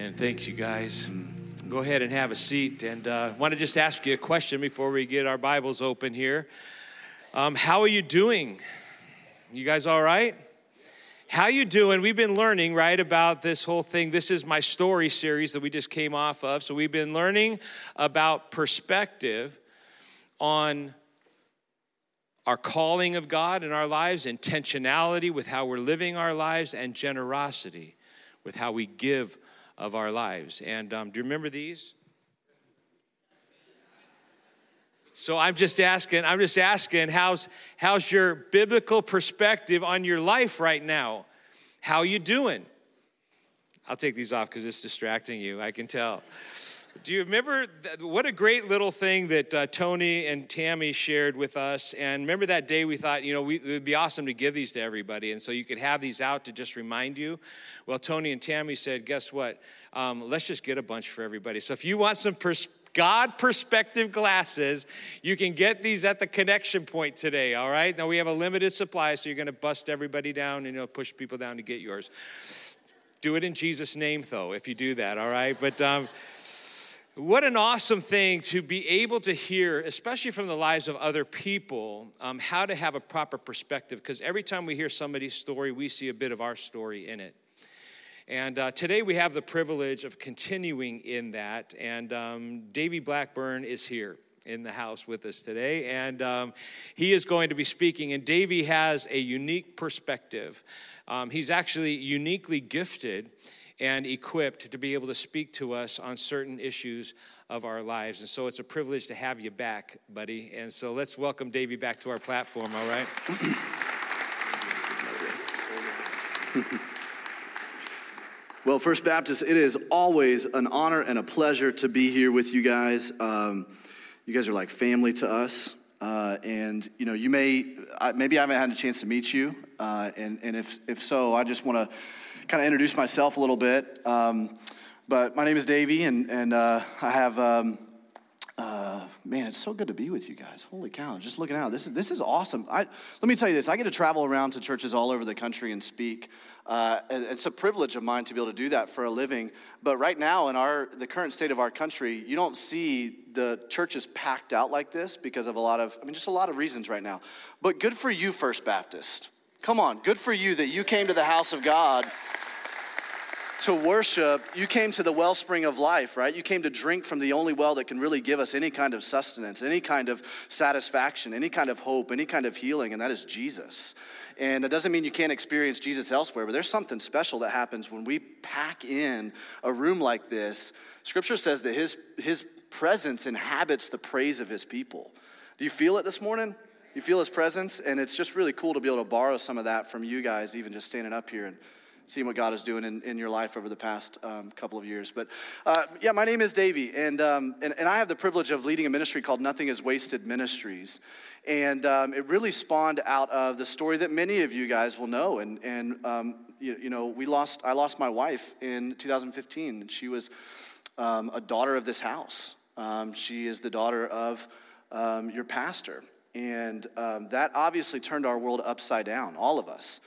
And thanks, you guys. Go ahead and have a seat. And uh, want to just ask you a question before we get our Bibles open here. Um, how are you doing? You guys all right? How you doing? We've been learning right about this whole thing. This is my story series that we just came off of. So we've been learning about perspective on our calling of God in our lives, intentionality with how we're living our lives, and generosity with how we give of our lives. And um, do you remember these? So I'm just asking, I'm just asking, how's, how's your biblical perspective on your life right now? How you doing? I'll take these off because it's distracting you, I can tell. Do you remember that, what a great little thing that uh, Tony and Tammy shared with us? And remember that day we thought, you know, we, it would be awesome to give these to everybody. And so you could have these out to just remind you. Well, Tony and Tammy said, guess what? Um, let's just get a bunch for everybody. So if you want some pers- God perspective glasses, you can get these at the connection point today, all right? Now we have a limited supply, so you're going to bust everybody down and you know, push people down to get yours. Do it in Jesus' name, though, if you do that, all right? But, um, what an awesome thing to be able to hear, especially from the lives of other people, um, how to have a proper perspective. Because every time we hear somebody's story, we see a bit of our story in it. And uh, today we have the privilege of continuing in that. And um, Davey Blackburn is here in the house with us today, and um, he is going to be speaking. And Davey has a unique perspective. Um, he's actually uniquely gifted and equipped to be able to speak to us on certain issues of our lives. And so it's a privilege to have you back, buddy. And so let's welcome Davey back to our platform, all right? well, First Baptist, it is always an honor and a pleasure to be here with you guys. Um, you guys are like family to us. Uh, and you know, you may maybe I haven't had a chance to meet you, uh, and and if if so, I just want to kind of introduce myself a little bit. Um, but my name is Davey, and, and uh, I have, um, uh, man, it's so good to be with you guys. Holy cow, just looking out. This is, this is awesome. I, let me tell you this I get to travel around to churches all over the country and speak. Uh, and it's a privilege of mine to be able to do that for a living. But right now, in our the current state of our country, you don't see the churches packed out like this because of a lot of, I mean, just a lot of reasons right now. But good for you, First Baptist. Come on, good for you that you came to the house of God to worship, you came to the wellspring of life, right? You came to drink from the only well that can really give us any kind of sustenance, any kind of satisfaction, any kind of hope, any kind of healing, and that is Jesus. And it doesn't mean you can't experience Jesus elsewhere, but there's something special that happens when we pack in a room like this. Scripture says that his, his presence inhabits the praise of his people. Do you feel it this morning? You feel his presence? And it's just really cool to be able to borrow some of that from you guys, even just standing up here and seeing what God is doing in, in your life over the past um, couple of years. But uh, yeah, my name is Davey, and, um, and, and I have the privilege of leading a ministry called Nothing is Wasted Ministries. And um, it really spawned out of the story that many of you guys will know. And, and um, you, you, know, we lost, I lost my wife in 2015, and she was um, a daughter of this house. Um, she is the daughter of your pastor. And that obviously turned our world upside down, all of us.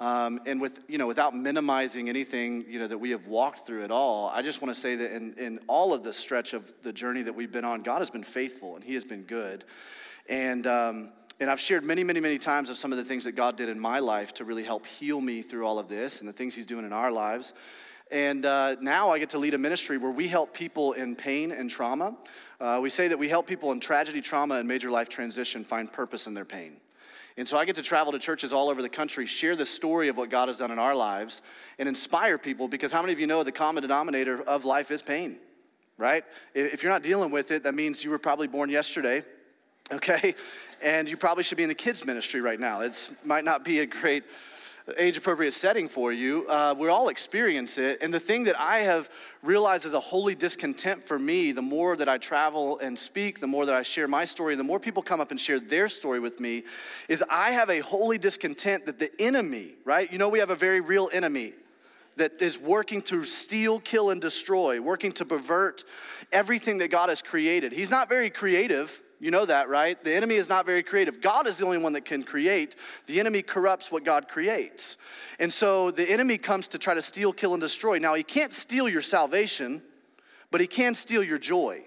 Um, and with, you know, without minimizing anything, you know, that we have walked through at all, I just want to say that in, in all of the stretch of the journey that we've been on, God has been faithful and He has been good. And, um, and I've shared many, many, many times of some of the things that God did in my life to really help heal me through all of this and the things He's doing in our lives. And uh, now I get to lead a ministry where we help people in pain and trauma. Uh, we say that we help people in tragedy, trauma, and major life transition find purpose in their pain. And so I get to travel to churches all over the country, share the story of what God has done in our lives, and inspire people because how many of you know the common denominator of life is pain, right? If you're not dealing with it, that means you were probably born yesterday, okay? And you probably should be in the kids' ministry right now. It might not be a great age appropriate setting for you. Uh, we all experience it. And the thing that I have realized is a holy discontent for me, the more that I travel and speak, the more that I share my story, the more people come up and share their story with me, is I have a holy discontent that the enemy, right? You know, we have a very real enemy that is working to steal, kill, and destroy, working to pervert everything that God has created. He's not very creative You know that, right? The enemy is not very creative. God is the only one that can create. The enemy corrupts what God creates. And so the enemy comes to try to steal, kill, and destroy. Now, he can't steal your salvation, but he can steal your joy.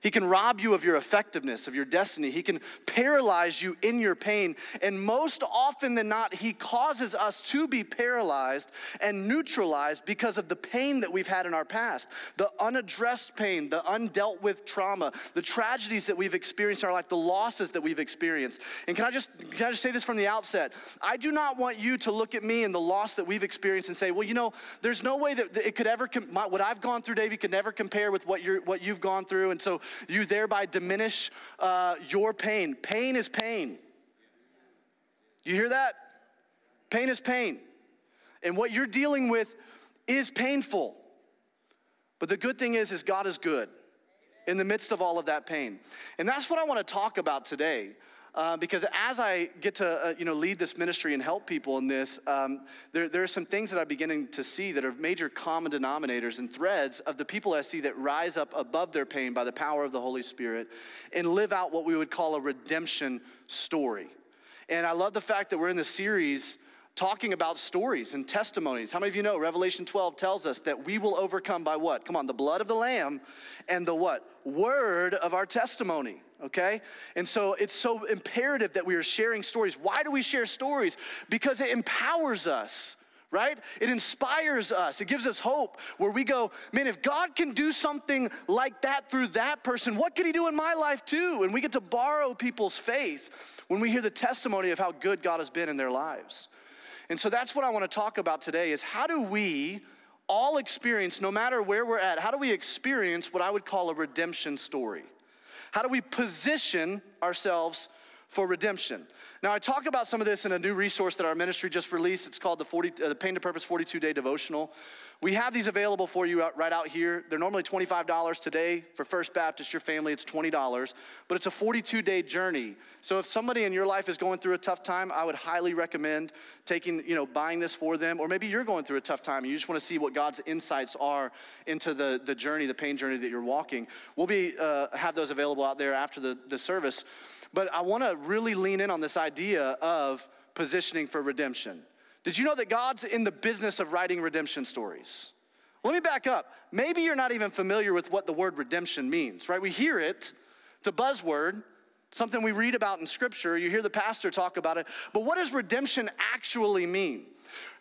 He can rob you of your effectiveness, of your destiny. He can paralyze you in your pain. And most often than not, He causes us to be paralyzed and neutralized because of the pain that we've had in our past the unaddressed pain, the undealt with trauma, the tragedies that we've experienced in our life, the losses that we've experienced. And can I just, can I just say this from the outset? I do not want you to look at me and the loss that we've experienced and say, well, you know, there's no way that it could ever, what I've gone through, Davey, could never compare with what, you're, what you've gone through. And so you thereby diminish uh, your pain. Pain is pain. You hear that? Pain is pain. And what you're dealing with is painful. But the good thing is, is God is good in the midst of all of that pain. And that's what I want to talk about today. Uh, because as I get to uh, you know lead this ministry and help people in this, um, there, there are some things that I'm beginning to see that are major common denominators and threads of the people I see that rise up above their pain by the power of the Holy Spirit and live out what we would call a redemption story. And I love the fact that we're in the series talking about stories and testimonies. How many of you know Revelation 12 tells us that we will overcome by what? Come on, the blood of the lamb and the what? Word of our testimony okay? And so it's so imperative that we are sharing stories. Why do we share stories? Because it empowers us right? It inspires us. It gives us hope where we go, man, if God can do something like that through that person, what can He do in my life too? And we get to borrow people's faith when we hear the testimony of how good God has been in their lives. And so that's what I want to talk about today is how do we all experience, no matter where we're at, how do we experience what I would call a redemption story? How do we position ourselves for redemption? Now, I talk about some of this in a new resource that our ministry just released. It's called the, 40, uh, the Pain to Purpose 42 Day Devotional. We have these available for you right out here. They're normally $25 today. For First Baptist, your family, it's $20. But it's a 42 day journey. So if somebody in your life is going through a tough time, I would highly recommend taking, you know, buying this for them. Or maybe you're going through a tough time and you just want to see what God's insights are into the, the journey, the pain journey that you're walking. We'll be, uh, have those available out there after the, the service. But I want to really lean in on this idea of positioning for redemption. Did you know that God's in the business of writing redemption stories? Let me back up. Maybe you're not even familiar with what the word redemption means, right? We hear it, it's a buzzword, something we read about in scripture. You hear the pastor talk about it. But what does redemption actually mean?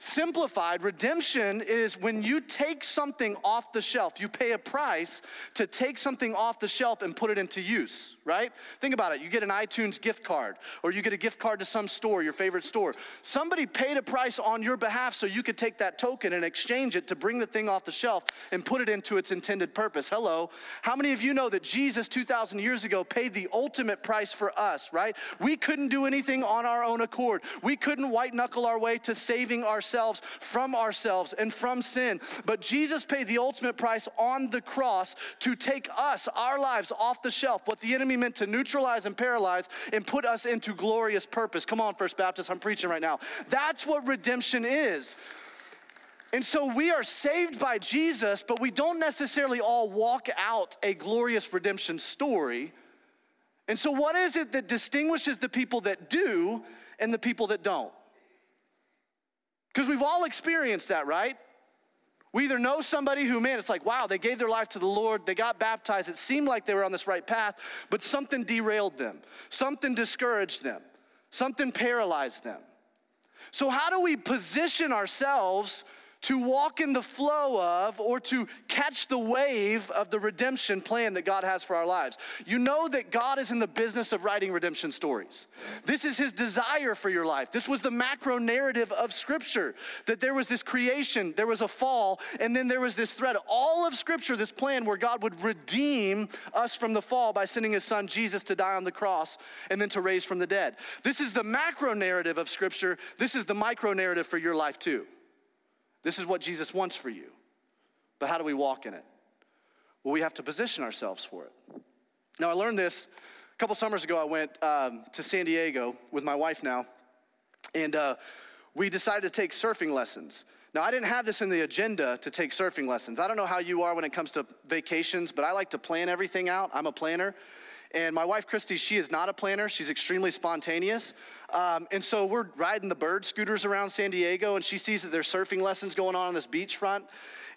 Simplified, redemption is when you take something off the shelf. You pay a price to take something off the shelf and put it into use, right? Think about it. You get an iTunes gift card, or you get a gift card to some store, your favorite store. Somebody paid a price on your behalf so you could take that token and exchange it to bring the thing off the shelf and put it into its intended purpose. Hello. How many of you know that Jesus 2,000 years ago paid the ultimate price for us, right? We couldn't do anything on our own accord, we couldn't white knuckle our way to saving ourselves ourselves from ourselves and from sin. But Jesus paid the ultimate price on the cross to take us, our lives, off the shelf, what the enemy meant to neutralize and paralyze, and put us into glorious purpose. Come on, First Baptist, I'm preaching right now. That's what redemption is. And so we are saved by Jesus, but we don't necessarily all walk out a glorious redemption story. And so, what is it that distinguishes the people that do and the people that don't? Because we've all experienced that, right? We either know somebody who, man, it's like, wow, they gave their life to the Lord, they got baptized, it seemed like they were on this right path, but something derailed them, something discouraged them, something paralyzed them. So, how do we position ourselves to walk in the flow of or to catch the wave of the redemption plan that God has for our lives. You know that God is in the business of writing redemption stories. This is his desire for your life. This was the macro narrative of scripture that there was this creation, there was a fall, and then there was this thread. All of scripture, this plan where God would redeem us from the fall by sending his son Jesus to die on the cross and then to raise from the dead. This is the macro narrative of scripture. This is the micro narrative for your life too. This is what Jesus wants for you. But how do we walk in it? Well, we have to position ourselves for it. Now, I learned this a couple summers ago. I went um, to San Diego with my wife now, and uh, we decided to take surfing lessons. Now, I didn't have this in the agenda to take surfing lessons. I don't know how you are when it comes to vacations, but I like to plan everything out. I'm a planner. And my wife, Christy, she is not a planner. She's extremely spontaneous. Um, and so we're riding the bird scooters around San Diego, and she sees that there's surfing lessons going on on this beachfront.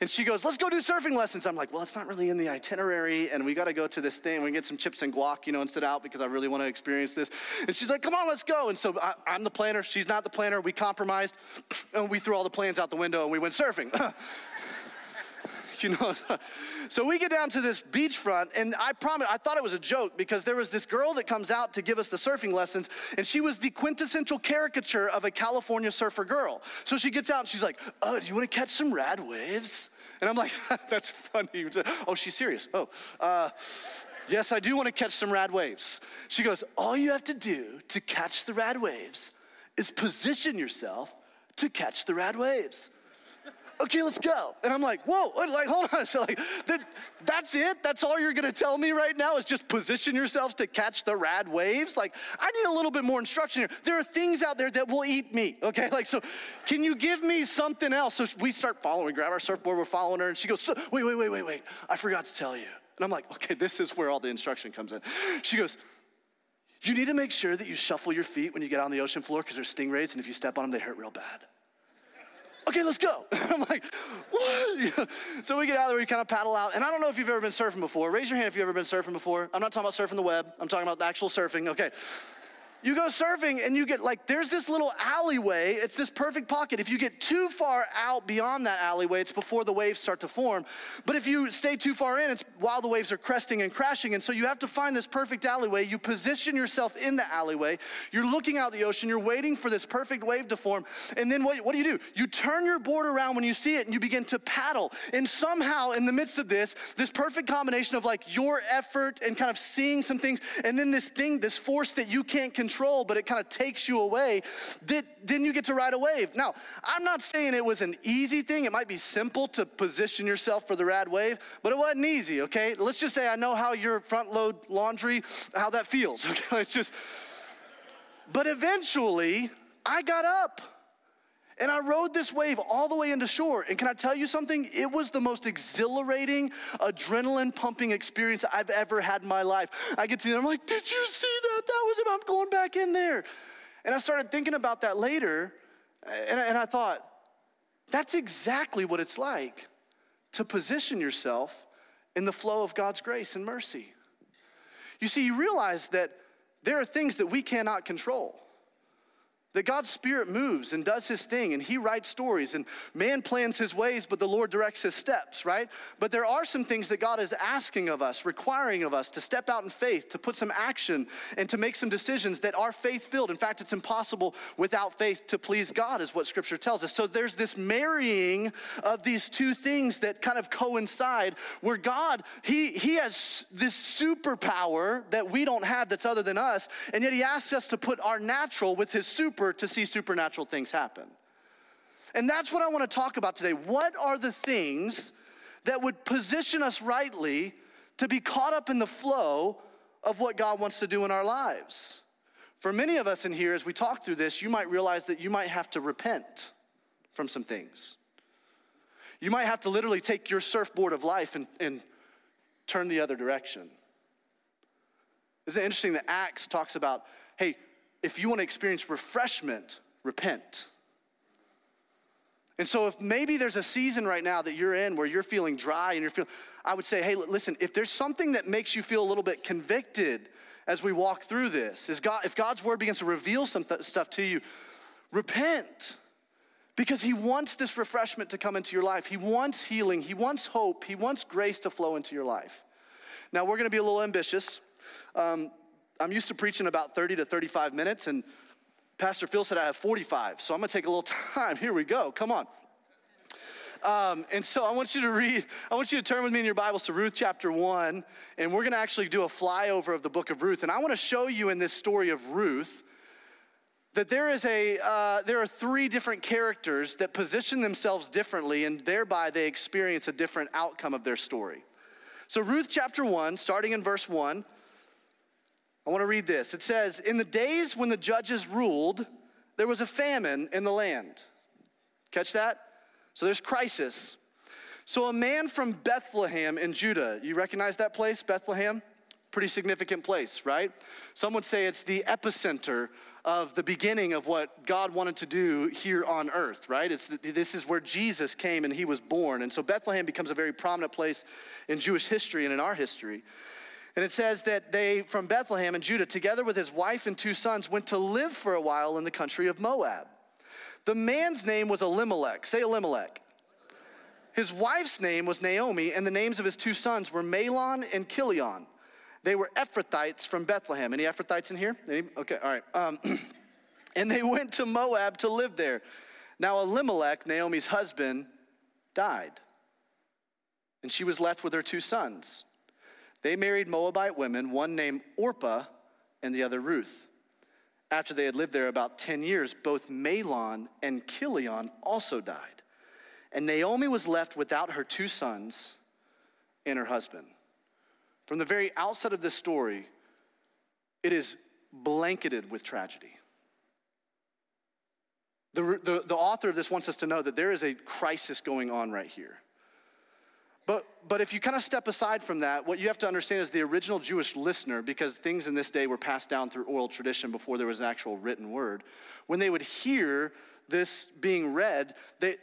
And she goes, Let's go do surfing lessons. I'm like, Well, it's not really in the itinerary, and we got to go to this thing. We can get some chips and guac, you know, and sit out because I really want to experience this. And she's like, Come on, let's go. And so I, I'm the planner. She's not the planner. We compromised, and we threw all the plans out the window, and we went surfing. you know. so we get down to this beachfront, and I promise, I thought it was a joke because there was this girl that comes out to give us the surfing lessons, and she was the quintessential caricature of a California surfer girl. So she gets out and she's like, "Oh, do you want to catch some rad waves?" And I'm like, "That's funny." Oh, she's serious. Oh. Uh, yes, I do want to catch some rad waves. She goes, All you have to do to catch the rad waves is position yourself to catch the rad waves okay, let's go. And I'm like, whoa, like, hold on. So like, that, that's it? That's all you're gonna tell me right now is just position yourselves to catch the rad waves? Like, I need a little bit more instruction here. There are things out there that will eat me, okay? Like, so can you give me something else? So we start following, we grab our surfboard, we're following her, and she goes, wait, wait, wait, wait, wait. I forgot to tell you. And I'm like, okay, this is where all the instruction comes in. She goes, you need to make sure that you shuffle your feet when you get on the ocean floor because there's stingrays, and if you step on them, they hurt real bad okay, let's go. I'm like, what? so we get out there, we kind of paddle out. And I don't know if you've ever been surfing before. Raise your hand if you've ever been surfing before. I'm not talking about surfing the web, I'm talking about actual surfing. Okay. You go surfing and you get like, there's this little alleyway. It's this perfect pocket. If you get too far out beyond that alleyway, it's before the waves start to form. But if you stay too far in, it's while the waves are cresting and crashing. And so you have to find this perfect alleyway. You position yourself in the alleyway. You're looking out the ocean. You're waiting for this perfect wave to form. And then what, what do you do? You turn your board around when you see it and you begin to paddle. And somehow, in the midst of this, this perfect combination of like your effort and kind of seeing some things, and then this thing, this force that you can't control control, but it kind of takes you away, then you get to ride a wave. Now, I'm not saying it was an easy thing. It might be simple to position yourself for the rad wave, but it wasn't easy, okay? Let's just say I know how your front load laundry, how that feels, okay? It's just, but eventually, I got up. And I rode this wave all the way into shore. And can I tell you something? It was the most exhilarating, adrenaline pumping experience I've ever had in my life. I get to there, I'm like, did you see that? That was him. I'm going back in there. And I started thinking about that later. And, and I thought, that's exactly what it's like to position yourself in the flow of God's grace and mercy. You see, you realize that there are things that we cannot control. That God's Spirit moves and does His thing, and He writes stories, and man plans His ways, but the Lord directs His steps, right? But there are some things that God is asking of us, requiring of us to step out in faith, to put some action, and to make some decisions that are faith filled. In fact, it's impossible without faith to please God, is what Scripture tells us. So there's this marrying of these two things that kind of coincide, where God, He, he has this superpower that we don't have that's other than us, and yet He asks us to put our natural with His super super to see supernatural things happen. And that's what I want to talk about today. What are the things that would position us rightly to be caught up in the flow of what God wants to do in our lives? For many of us in here, as we talk through this, you might realize that you might have to repent from some things. You might have to literally take your surfboard of life and, and turn the other direction. Isn't it interesting that Acts talks about, hey, if you want to experience refreshment, repent. And so, if maybe there's a season right now that you're in where you're feeling dry and you're feeling, I would say, hey, listen, if there's something that makes you feel a little bit convicted as we walk through this, is God, if God's word begins to reveal some th- stuff to you, repent. Because he wants this refreshment to come into your life. He wants healing. He wants hope. He wants grace to flow into your life. Now, we're going to be a little ambitious. Um, I'm used to preaching about 30 to 35 minutes, and Pastor Phil said I have 45, so I'm gonna take a little time. Here we go, come on. Um, and so I want you to read, I want you to turn with me in your Bibles to Ruth chapter 1, and we're gonna actually do a flyover of the book of Ruth. And I wanna show you in this story of Ruth that there is a uh, there are three different characters that position themselves differently and thereby they experience a different outcome of their story so ruth chapter 1 starting in verse 1 I want to read this. It says, In the days when the judges ruled, there was a famine in the land. Catch that? So there's crisis. So a man from Bethlehem in Judah, you recognize that place, Bethlehem? Pretty significant place, right? Some would say it's the epicenter of the beginning of what God wanted to do here on earth, right? It's the, this is where Jesus came and he was born. And so Bethlehem becomes a very prominent place in Jewish history and in our history. And it says that they, from Bethlehem and Judah, together with his wife and two sons, went to live for a while in the country of Moab. The man's name was Elimelech. Say Elimelech. His wife's name was Naomi, and the names of his two sons were Mahlon and Chilion. They were Ephrathites from Bethlehem. Any Ephrathites in here? Any? Okay, all right. Um, and they went to Moab to live there. Now, Elimelech, Naomi's husband, died, and she was left with her two sons. They married Moabite women, one named Orpah and the other Ruth. After they had lived there about 10 years, both Mahlon and Chilion also died. And Naomi was left without her two sons and her husband. From the very outset of this story, it is blanketed with tragedy. The, the, the, author of this wants us to know that there is a crisis going on right here. But, but if you kind of step aside from that, what you have to understand is the original Jewish listener, because things in this day were passed down through oral tradition before there was an actual written word, when they would hear this being read, they,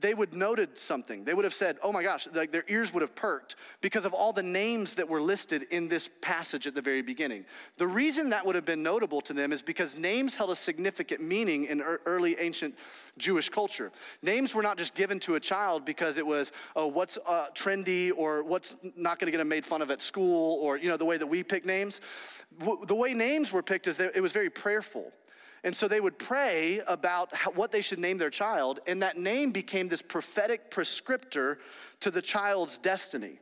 they would noted something. They would have said, oh my gosh, like their ears would have perked because of all the names that were listed in this passage at the very beginning. The reason that would have been notable to them is because names held a significant meaning in early ancient Jewish culture. Names were not just given to a child because it was, oh, what's uh, trendy or what's not going to get made fun of at school or, you know, the way that we pick names. The way names were picked is that it was very prayerful. And so they would pray about how, what they should name their child, and that name became this prophetic prescriptor to the child's destiny.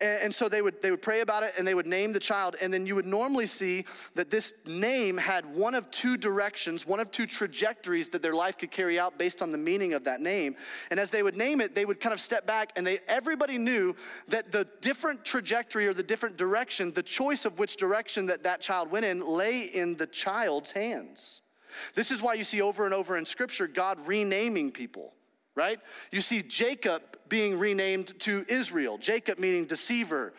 And, and so they would, they would pray about it and they would name the child. And then you would normally see that this name had one of two directions, one of two trajectories that their life could carry out based on the meaning of that name. And as they would name it, they would kind of step back and they, everybody knew that the different trajectory or the different direction, the choice of which direction that that child went in, lay in the child's hands. This is why you see over and over in Scripture God renaming people right? You see Jacob being renamed to Israel, Jacob meaning deceiver,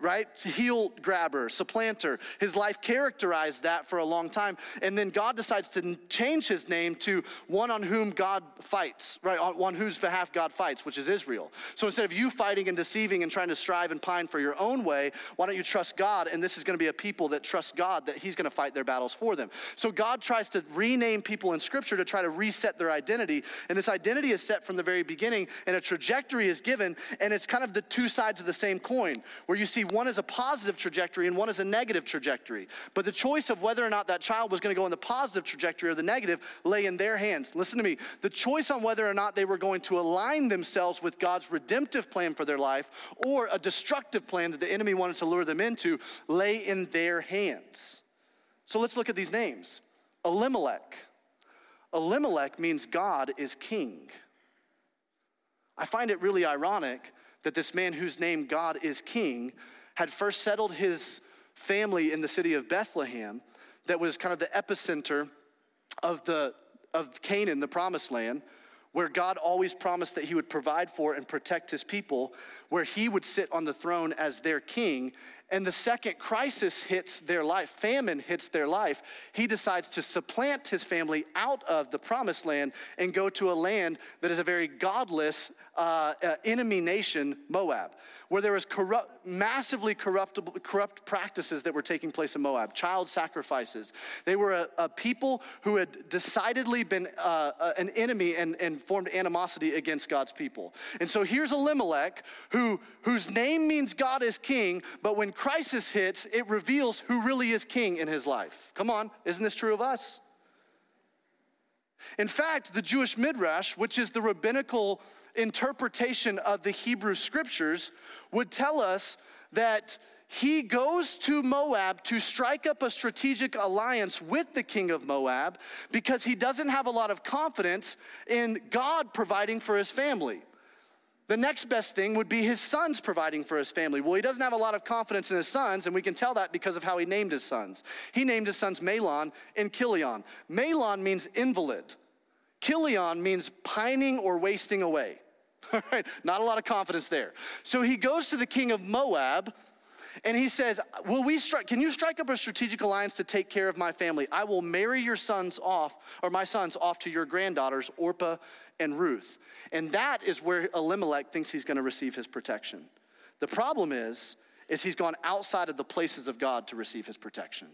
right? Heel grabber, supplanter. His life characterized that for a long time. And then God decides to change his name to one on whom God fights, right? On, on whose behalf God fights, which is Israel. So instead of you fighting and deceiving and trying to strive and pine for your own way, why don't you trust God? And this is going to be a people that trust God, that he's going to fight their battles for them. So God tries to rename people in scripture to try to reset their identity. And this identity is set from the very beginning, and a trajectory is given, and it's kind of the two sides of the same coin, where you see one is a positive trajectory and one is a negative trajectory. But the choice of whether or not that child was going to go in the positive trajectory or the negative lay in their hands. Listen to me. The choice on whether or not they were going to align themselves with God's redemptive plan for their life or a destructive plan that the enemy wanted to lure them into lay in their hands. So let's look at these names Elimelech. Elimelech means God is king. I find it really ironic that this man whose name God is king had first settled his family in the city of Bethlehem, that was kind of the epicenter of, the, of Canaan, the promised land, where God always promised that he would provide for and protect his people, where he would sit on the throne as their king. And the second crisis hits their life, famine hits their life, he decides to supplant his family out of the promised land and go to a land that is a very godless uh, uh, enemy nation, Moab, where there was corrupt, massively corruptible, corrupt practices that were taking place in Moab, child sacrifices. They were a, a people who had decidedly been uh, uh an enemy and, and formed animosity against God's people. And so here's Elimelech, who, whose name means God is king, but when crisis hits, it reveals who really is king in his life. Come on, isn't this true of us? In fact, the Jewish Midrash, which is the rabbinical interpretation of the Hebrew scriptures, would tell us that he goes to Moab to strike up a strategic alliance with the king of Moab because he doesn't have a lot of confidence in God providing for his family. The next best thing would be his sons providing for his family. Well, he doesn't have a lot of confidence in his sons, and we can tell that because of how he named his sons. He named his sons Mahlon and Chilion. Mahlon means invalid, Chilion means pining or wasting away. All right, not a lot of confidence there. So he goes to the king of Moab And he says, Will we strike, can you strike up a strategic alliance to take care of my family? I will marry your sons off, or my sons off to your granddaughters, Orpah and Ruth. And that is where Elimelech thinks he's gonna receive his protection. The problem is, is he's gone outside of the places of God to receive his protection.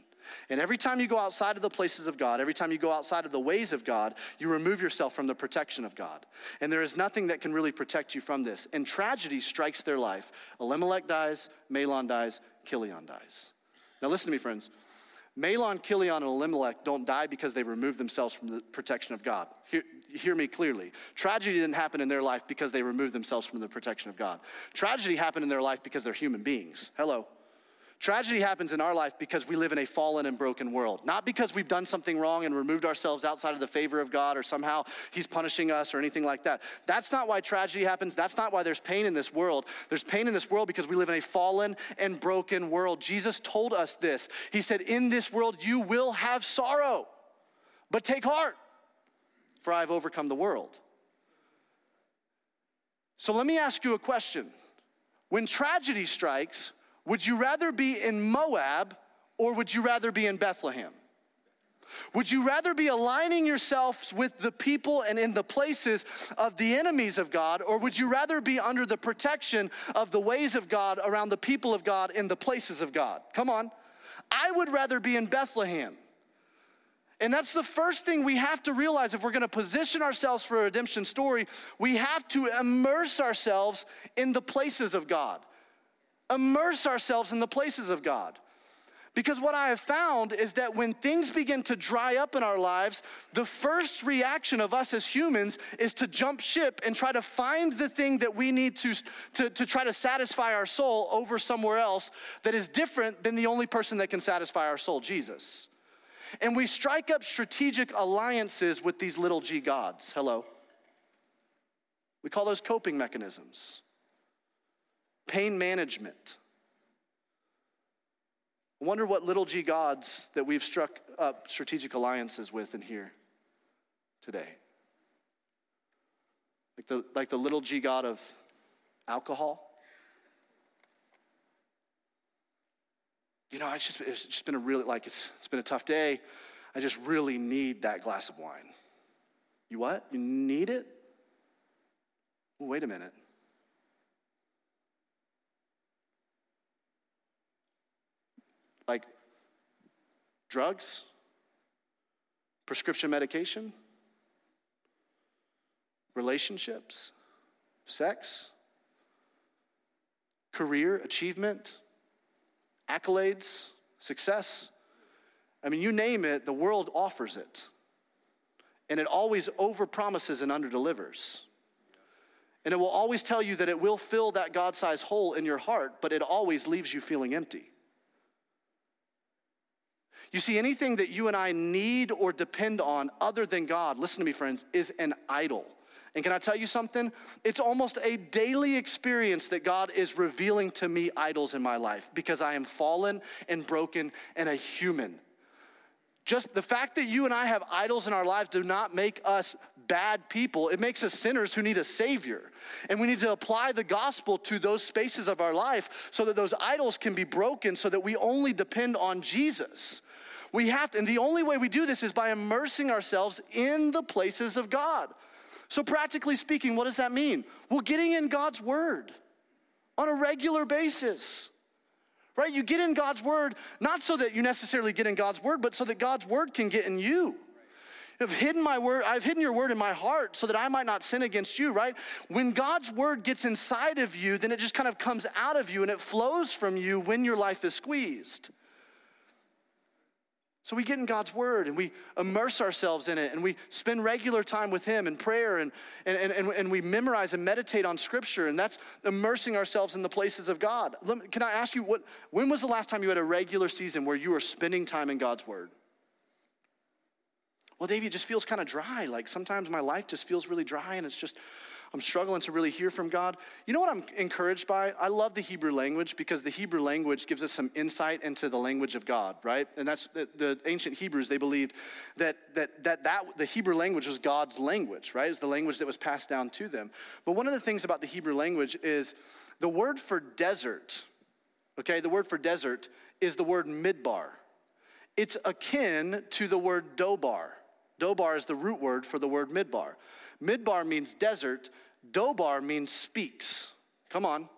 And every time you go outside of the places of God, every time you go outside of the ways of God, you remove yourself from the protection of God. And there is nothing that can really protect you from this. And tragedy strikes their life. Elimelech dies, Mahlon dies, Chilion dies. Now, listen to me, friends. Mahlon, Chilion, and Elimelech don't die because they removed themselves from the protection of God. Hear, hear, me clearly. Tragedy didn't happen in their life because they removed themselves from the protection of God. Tragedy happened in their life because they're human beings. Hello. Tragedy happens in our life because we live in a fallen and broken world. Not because we've done something wrong and removed ourselves outside of the favor of God or somehow He's punishing us or anything like that. That's not why tragedy happens. That's not why there's pain in this world. There's pain in this world because we live in a fallen and broken world. Jesus told us this. He said, In this world you will have sorrow, but take heart, for I have overcome the world. So let me ask you a question. When tragedy strikes, would you rather be in Moab or would you rather be in Bethlehem? Would you rather be aligning yourselves with the people and in the places of the enemies of God, or would you rather be under the protection of the ways of God around the people of God in the places of God? Come on. I would rather be in Bethlehem. And that's the first thing we have to realize if we're gonna position ourselves for a redemption story, we have to immerse ourselves in the places of God immerse ourselves in the places of God. Because what I have found is that when things begin to dry up in our lives, the first reaction of us as humans is to jump ship and try to find the thing that we need to, to, to try to satisfy our soul over somewhere else that is different than the only person that can satisfy our soul, Jesus. And we strike up strategic alliances with these little g gods. Hello. We call those coping mechanisms pain management. I wonder what little g gods that we've struck up strategic alliances with in here today. Like the, like the little g god of alcohol. You know, it's just, it's just been a really, like, it's, it's been a tough day. I just really need that glass of wine. You what? You need it? Well, wait a minute. Like drugs, prescription medication, relationships, sex, career, achievement, accolades, success. I mean, you name it, the world offers it. And it always overpromises and underdelivers. And it will always tell you that it will fill that God sized hole in your heart, but it always leaves you feeling empty. You see, anything that you and I need or depend on other than God, listen to me, friends, is an idol. And can I tell you something? It's almost a daily experience that God is revealing to me idols in my life because I am fallen and broken and a human. Just the fact that you and I have idols in our lives do not make us bad people. It makes us sinners who need a savior. And we need to apply the gospel to those spaces of our life so that those idols can be broken so that we only depend on Jesus. We have to, and the only way we do this is by immersing ourselves in the places of God. So, practically speaking, what does that mean? Well, getting in God's Word on a regular basis. Right? You get in God's Word, not so that you necessarily get in God's Word, but so that God's Word can get in you. I've hidden my word, I've hidden your word in my heart so that I might not sin against you, right? When God's word gets inside of you, then it just kind of comes out of you and it flows from you when your life is squeezed. So we get in God's word and we immerse ourselves in it and we spend regular time with Him in prayer and, and, and, and we memorize and meditate on Scripture. And that's immersing ourselves in the places of God. Can I ask you, what, when was the last time you had a regular season where you were spending time in God's word? Well, Davey, it just feels kind of dry. Like sometimes my life just feels really dry and it's just, I'm struggling to really hear from God. You know what I'm encouraged by? I love the Hebrew language because the Hebrew language gives us some insight into the language of God, right? And that's the, the ancient Hebrews, they believed that, that, that, that the Hebrew language was God's language, right? It was the language that was passed down to them. But one of the things about the Hebrew language is the word for desert Okay, the word for desert is the word midbar. It's akin to the word dobar. Dobar is the root word for the word midbar. Midbar means desert, dobar means speaks. Come on.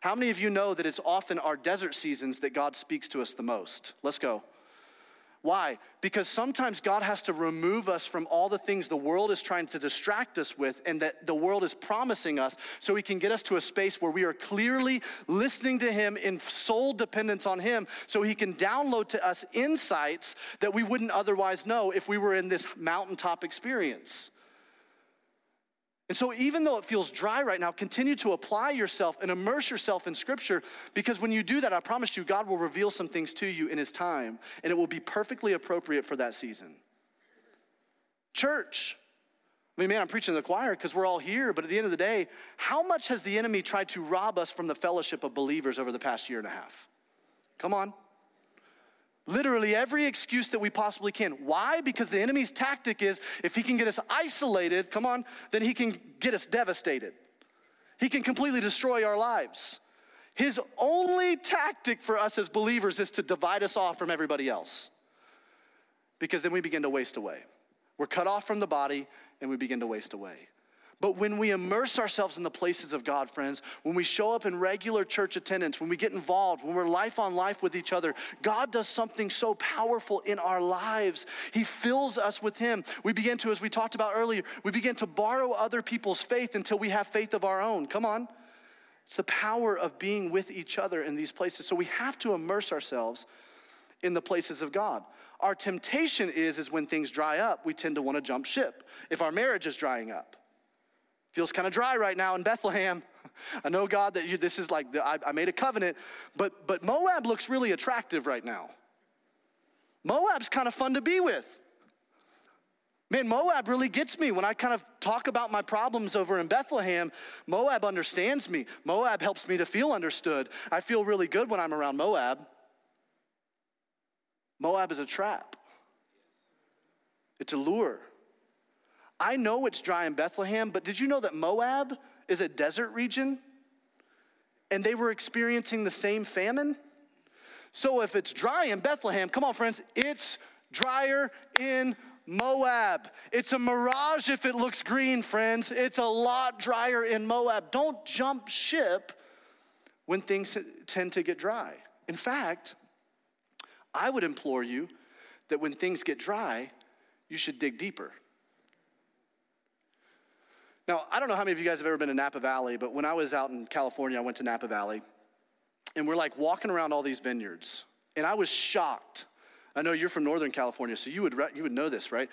How many of you know that it's often our desert seasons that God speaks to us the most? Let's go. Why? Because sometimes God has to remove us from all the things the world is trying to distract us with and that the world is promising us so He can get us to a space where we are clearly listening to Him in sole dependence on Him so He can download to us insights that we wouldn't otherwise know if we were in this mountaintop experience. And so, even though it feels dry right now, continue to apply yourself and immerse yourself in Scripture because when you do that, I promise you, God will reveal some things to you in His time and it will be perfectly appropriate for that season. Church, I mean, man, I'm preaching to the choir because we're all here, but at the end of the day, how much has the enemy tried to rob us from the fellowship of believers over the past year and a half? Come on. Literally every excuse that we possibly can. Why? Because the enemy's tactic is if he can get us isolated, come on, then he can get us devastated. He can completely destroy our lives. His only tactic for us as believers is to divide us off from everybody else. Because then we begin to waste away. We're cut off from the body and we begin to waste away. But when we immerse ourselves in the places of God, friends, when we show up in regular church attendance, when we get involved, when we're life on life with each other, God does something so powerful in our lives. He fills us with Him. We begin to, as we talked about earlier, we begin to borrow other people's faith until we have faith of our own. Come on. It's the power of being with each other in these places. So we have to immerse ourselves in the places of God. Our temptation is, is when things dry up, we tend to want to jump ship. If our marriage is drying up, Feels kind of dry right now in Bethlehem. I know, God, that you, this is like, the, I, I made a covenant, but, but Moab looks really attractive right now. Moab's kind of fun to be with. Man, Moab really gets me when I kind of talk about my problems over in Bethlehem. Moab understands me. Moab helps me to feel understood. I feel really good when I'm around Moab. Moab is a trap, it's a lure. I know it's dry in Bethlehem, but did you know that Moab is a desert region? And they were experiencing the same famine? So if it's dry in Bethlehem, come on, friends, it's drier in Moab. It's a mirage if it looks green, friends. It's a lot drier in Moab. Don't jump ship when things tend to get dry. In fact, I would implore you that when things get dry, you should dig deeper. Now, I don't know how many of you guys have ever been to Napa Valley, but when I was out in California, I went to Napa Valley, and we're like walking around all these vineyards, and I was shocked. I know you're from Northern California, so you would, you would know this, right?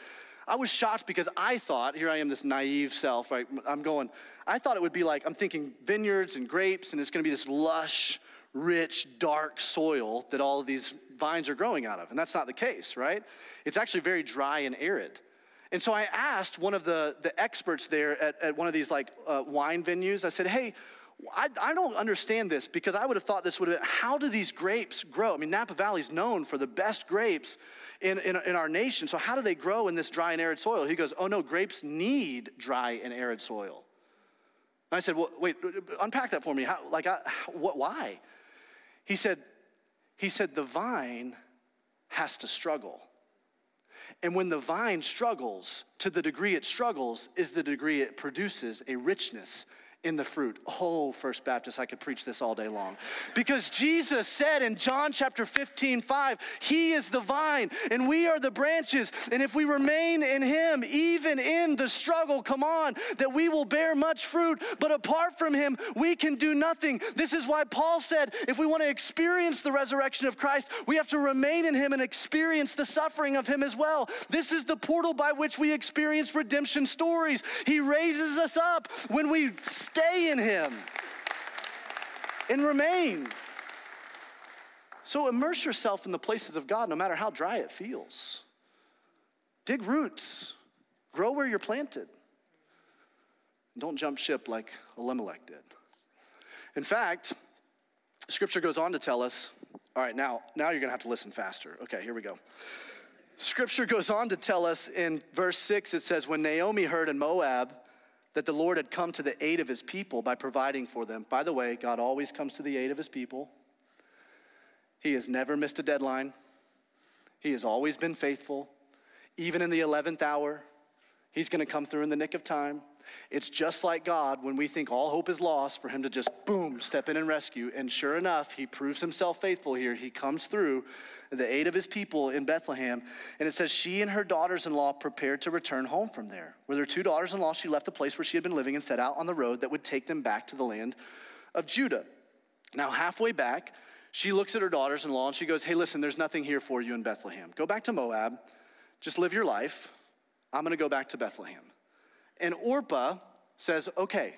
I was shocked because I thought, here I am, this naive self, right? I'm going, I thought it would be like, I'm thinking vineyards and grapes, and it's gonna be this lush, rich, dark soil that all of these vines are growing out of. And that's not the case, right? It's actually very dry and arid. And so I asked one of the, the experts there at, at one of these like uh, wine venues, I said, hey, I, I, don't understand this because I would have thought this would have been, how do these grapes grow? I mean, Napa Valley is known for the best grapes in, in, in, our nation. So how do they grow in this dry and arid soil? He goes, oh no, grapes need dry and arid soil. And I said, well, wait, unpack that for me. How, like, I, what, why? He said, he said, the vine has to struggle. And when the vine struggles, to the degree it struggles, is the degree it produces a richness in the fruit. Oh, First Baptist, I could preach this all day long. Because Jesus said in John chapter 15, 5, He is the vine and we are the branches. And if we remain in Him, even in the struggle, come on, that we will bear much fruit. But apart from Him, we can do nothing. This is why Paul said, if we want to experience the resurrection of Christ, we have to remain in Him and experience the suffering of Him as well. This is the portal by which we experience redemption stories. He raises us up when we stay in Him and remain. So immerse yourself in the places of God no matter how dry it feels. Dig roots, grow where you're planted. Don't jump ship like Elimelech did. In fact, scripture goes on to tell us, all right, now, now you're gonna have to listen faster. Okay, here we go. Scripture goes on to tell us in verse 6, it says, When Naomi heard in Moab that the Lord had come to the aid of his people by providing for them. By the way, God always comes to the aid of his people. He has never missed a deadline. He has always been faithful. Even in the 11th hour, He's going to come through in the nick of time. It's just like God when we think all hope is lost for him to just boom, step in and rescue. And sure enough, he proves himself faithful here. He comes through the aid of his people in Bethlehem. And it says, She and her daughters in law prepared to return home from there. With her two daughters in law, she left the place where she had been living and set out on the road that would take them back to the land of Judah. Now, halfway back, she looks at her daughters in law and she goes, Hey, listen, there's nothing here for you in Bethlehem. Go back to Moab, just live your life. I'm gonna go back to Bethlehem. And Orpah says, okay.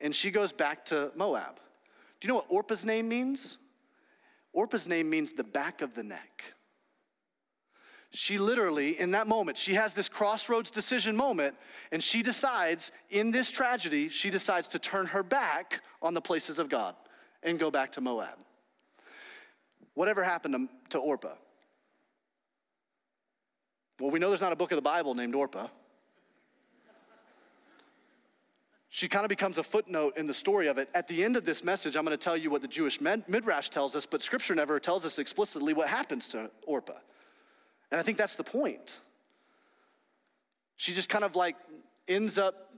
And she goes back to Moab. Do you know what Orpah's name means? Orpah's name means the back of the neck. She literally, in that moment, she has this crossroads decision moment, and she decides, in this tragedy, she decides to turn her back on the places of God and go back to Moab. Whatever happened to, to Orpah? Well, we know there's not a book of the Bible named Orpah. She kind of becomes a footnote in the story of it. At the end of this message, I'm going to tell you what the Jewish Midrash tells us, but scripture never tells us explicitly what happens to Orpah. And I think that's the point. She just kind of like ends up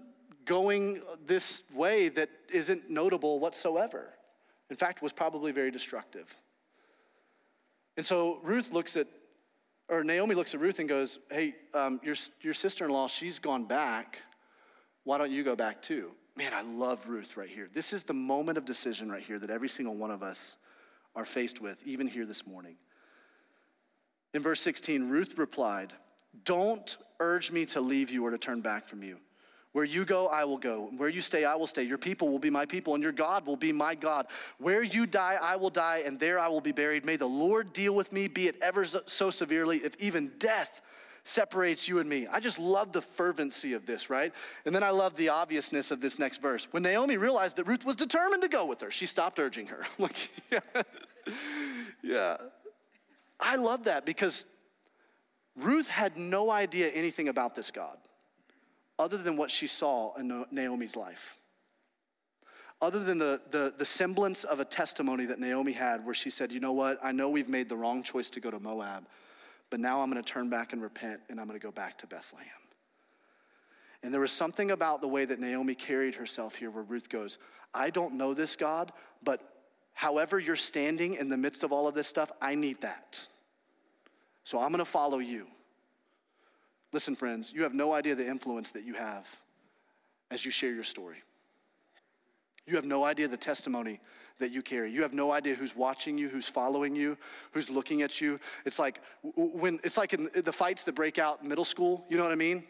going this way that isn't notable whatsoever. In fact, was probably very destructive. And so Ruth looks at, or Naomi looks at Ruth and goes, Hey, um, your, your sister in law, she's gone back why don't you go back too? Man, I love Ruth right here. This is the moment of decision right here that every single one of us are faced with, even here this morning. In verse 16, Ruth replied, Don't urge me to leave you or to turn back from you. Where you go, I will go. Where you stay, I will stay. Your people will be my people, and your God will be my God. Where you die, I will die, and there I will be buried. May the Lord deal with me, be it ever so severely, if even death separates you and me. I just love the fervency of this, right? And then I love the obviousness of this next verse. When Naomi realized that Ruth was determined to go with her, she stopped urging her. I'm like, yeah. yeah. I love that because Ruth had no idea anything about this God other than what she saw in Naomi's life. Other than the, the, the semblance of a testimony that Naomi had, where she said, You know what? I know we've made the wrong choice to go to Moab, but now I'm going to turn back and repent and I'm going to go back to Bethlehem. And there was something about the way that Naomi carried herself here where Ruth goes, I don't know this God, but however you're standing in the midst of all of this stuff, I need that. So I'm going to follow you. Listen, friends, you have no idea the influence that you have as you share your story. You have no idea the testimony that you carry. You have no idea who's watching you, who's following you, who's looking at you. It's like when it's like in the fights that break out in middle school, you know what I mean?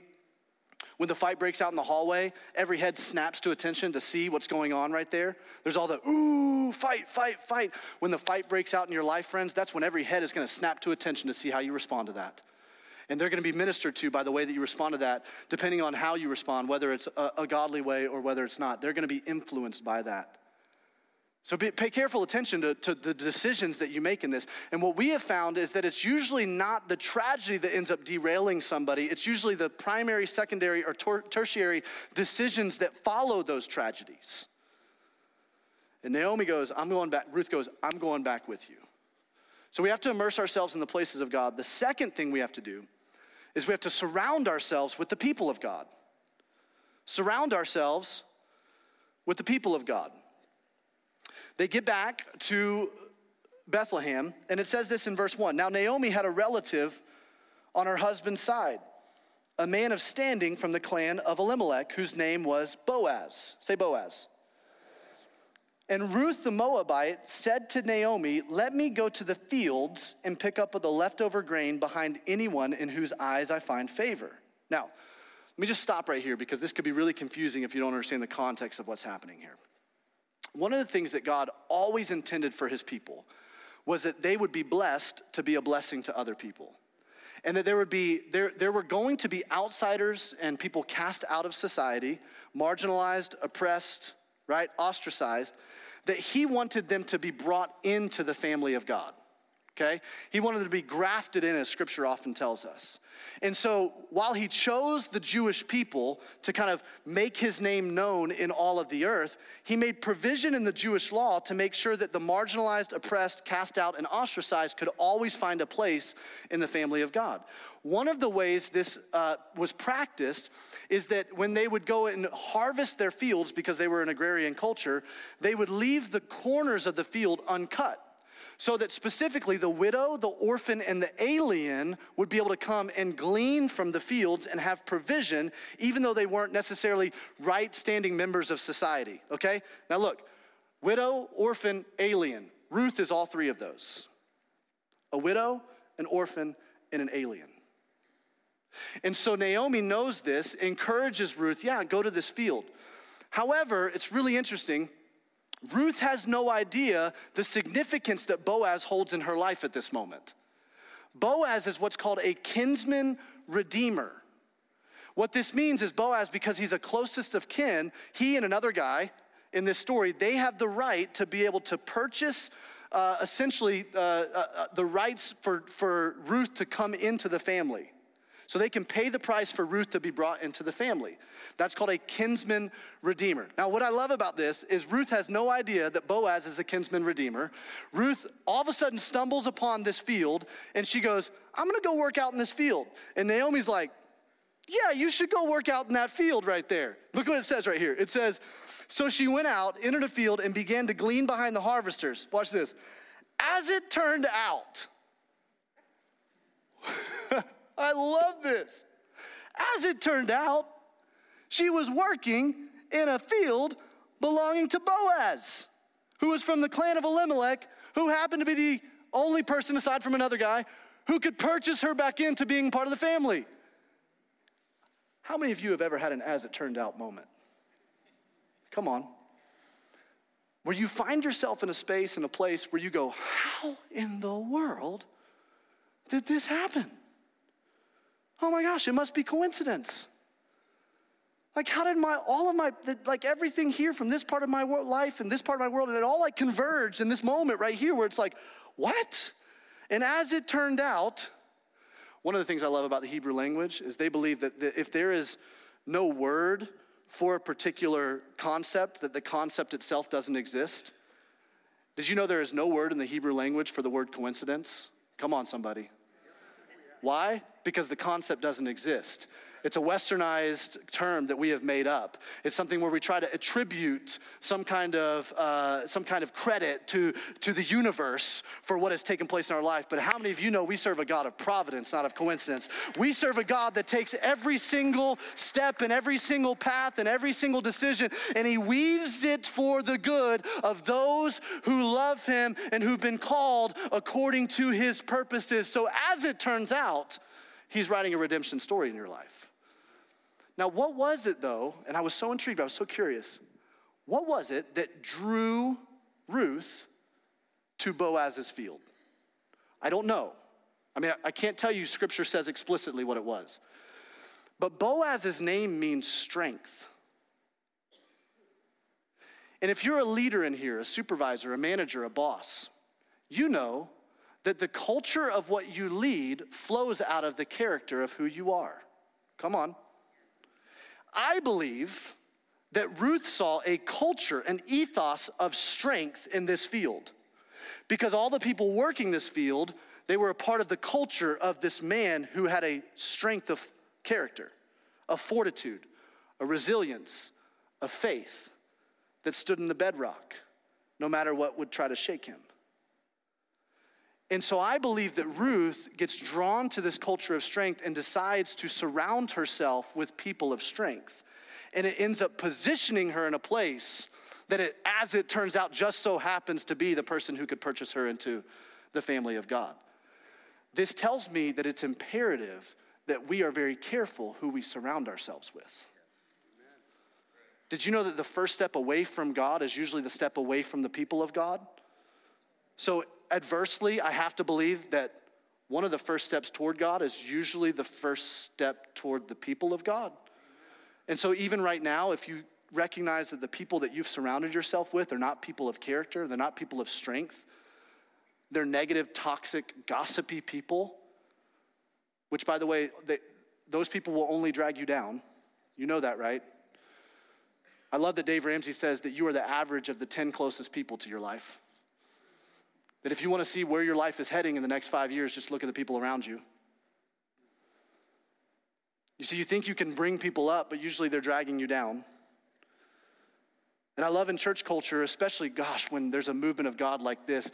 When the fight breaks out in the hallway, every head snaps to attention to see what's going on right there. There's all the ooh, fight, fight, fight. When the fight breaks out in your life, friends, that's when every head is going to snap to attention to see how you respond to that. And they're going to be ministered to by the way that you respond to that, depending on how you respond, whether it's a, a godly way or whether it's not. They're going to be influenced by that. So be, pay careful attention to, to, the decisions that you make in this. And what we have found is that it's usually not the tragedy that ends up derailing somebody, it's usually the primary, secondary, or ter- tertiary decisions that follow those tragedies. And Naomi goes, I'm going back. Ruth goes, I'm going back with you. So we have to immerse ourselves in the places of God. The second thing we have to do is we have to surround ourselves with the people of God. Surround ourselves with the people of God. They get back to Bethlehem, and it says this in verse 1. Now, Naomi had a relative on her husband's side, a man of standing from the clan of Elimelech, whose name was Boaz. Say Boaz. And Ruth the Moabite said to Naomi, Let me go to the fields and pick up the leftover grain behind anyone in whose eyes I find favor. Now, let me just stop right here because this could be really confusing if you don't understand the context of what's happening here one of the things that God always intended for his people was that they would be blessed to be a blessing to other people. And that there would be, there, there were going to be outsiders and people cast out of society, marginalized, oppressed, right, ostracized, that he wanted them to be brought into the family of God. Okay? He wanted to be grafted in, as scripture often tells us. And so while he chose the Jewish people to kind of make his name known in all of the earth, he made provision in the Jewish law to make sure that the marginalized, oppressed, cast out, and ostracized could always find a place in the family of God. One of the ways this uh, was practiced is that when they would go and harvest their fields, because they were an agrarian culture, they would leave the corners of the field uncut so that specifically the widow, the orphan, and the alien would be able to come and glean from the fields and have provision, even though they weren't necessarily right standing members of society. Okay? Now look widow, orphan, alien. Ruth is all three of those a widow, an orphan, and an alien. And so Naomi knows this, encourages Ruth, yeah, go to this field. However, it's really interesting. Ruth has no idea the significance that Boaz holds in her life at this moment. Boaz is what's called a kinsman redeemer. What this means is Boaz, because he's a closest of kin, he and another guy in this story, they have the right to be able to purchase uh, essentially uh, uh, uh the rights for, for Ruth to come into the family so they can pay the price for Ruth to be brought into the family. That's called a kinsman redeemer. Now, what I love about this is Ruth has no idea that Boaz is a kinsman redeemer. Ruth all of a sudden stumbles upon this field and she goes, I'm gonna go work out in this field. And Naomi's like, Yeah, you should go work out in that field right there. Look what it says right here. It says, So she went out, entered a field, and began to glean behind the harvesters. Watch this. As it turned out, I love this. As it turned out, she was working in a field belonging to Boaz, who was from the clan of Elimelech, who happened to be the only person, aside from another guy, who could purchase her back into being part of the family. How many of you have ever had an as it turned out moment? Come on. Where you find yourself in a space, in a place where you go, How in the world did this happen? Oh my gosh, it must be coincidence. Like, how did my, all of my, like everything here from this part of my life and this part of my world, and it all like converged in this moment right here where it's like, what? And as it turned out, one of the things I love about the Hebrew language is they believe that if there is no word for a particular concept, that the concept itself doesn't exist. Did you know there is no word in the Hebrew language for the word coincidence? Come on, somebody. Why? Because the concept doesn't exist. It's a westernized term that we have made up. It's something where we try to attribute some kind of, uh, some kind of credit to, to the universe for what has taken place in our life. But how many of you know we serve a God of providence, not of coincidence? We serve a God that takes every single step and every single path and every single decision, and He weaves it for the good of those who love Him and who've been called according to His purposes. So, as it turns out, He's writing a redemption story in your life. Now, what was it though? And I was so intrigued, I was so curious. What was it that drew Ruth to Boaz's field? I don't know. I mean, I can't tell you, scripture says explicitly what it was. But Boaz's name means strength. And if you're a leader in here, a supervisor, a manager, a boss, you know that the culture of what you lead flows out of the character of who you are. Come on. I believe that Ruth saw a culture, an ethos of strength in this field. Because all the people working this field, they were a part of the culture of this man who had a strength of character, a fortitude, a resilience, a faith that stood in the bedrock, no matter what would try to shake him. And so I believe that Ruth gets drawn to this culture of strength and decides to surround herself with people of strength. And it ends up positioning her in a place that it, as it turns out, just so happens to be the person who could purchase her into the family of God. This tells me that it's imperative that we are very careful who we surround ourselves with. Did you know that the first step away from God is usually the step away from the people of God? So adversely, I have to believe that one of the first steps toward God is usually the first step toward the people of God. And so, even right now, if you recognize that the people that you've surrounded yourself with are not people of character, they're not people of strength, they're negative, toxic, gossipy people, which, by the way, they, those people will only drag you down. You know that, right? I love that Dave Ramsey says that you are the average of the 10 closest people to your life. That if you want to see where your life is heading in the next five years, just look at the people around you. You see, you think you can bring people up, but usually they're dragging you down. And I love in church culture, especially, gosh, when there's a movement of God like this,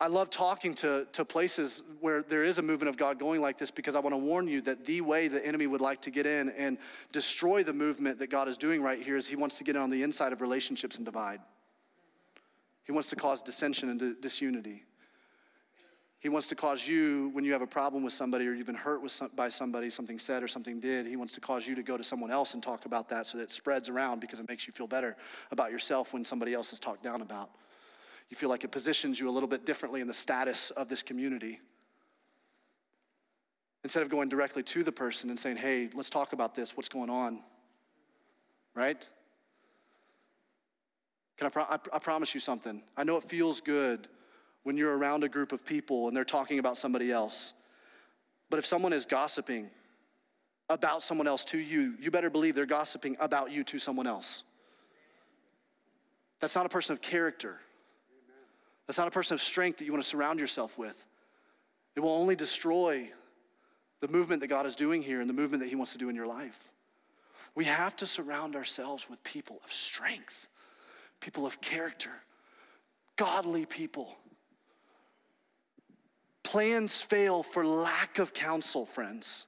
I love talking to, to places where there is a movement of God going like this because I want to warn you that the way the enemy would like to get in and destroy the movement that God is doing right here is he wants to get in on the inside of relationships and divide. He wants to cause dissension and disunity. He wants to cause you, when you have a problem with somebody or you've been hurt with some, by somebody, something said or something did, he wants to cause you to go to someone else and talk about that so that it spreads around because it makes you feel better about yourself when somebody else is talked down about. You feel like it positions you a little bit differently in the status of this community. Instead of going directly to the person and saying, hey, let's talk about this, what's going on? Right? Can I, pro- I, I promise you something? I know it feels good when you're around a group of people and they're talking about somebody else. But if someone is gossiping about someone else to you, you better believe they're gossiping about you to someone else. That's not a person of character. That's not a person of strength that you want to surround yourself with. It will only destroy the movement that God is doing here and the movement that He wants to do in your life. We have to surround ourselves with people of strength, people of character, godly people. Plans fail for lack of counsel, friends.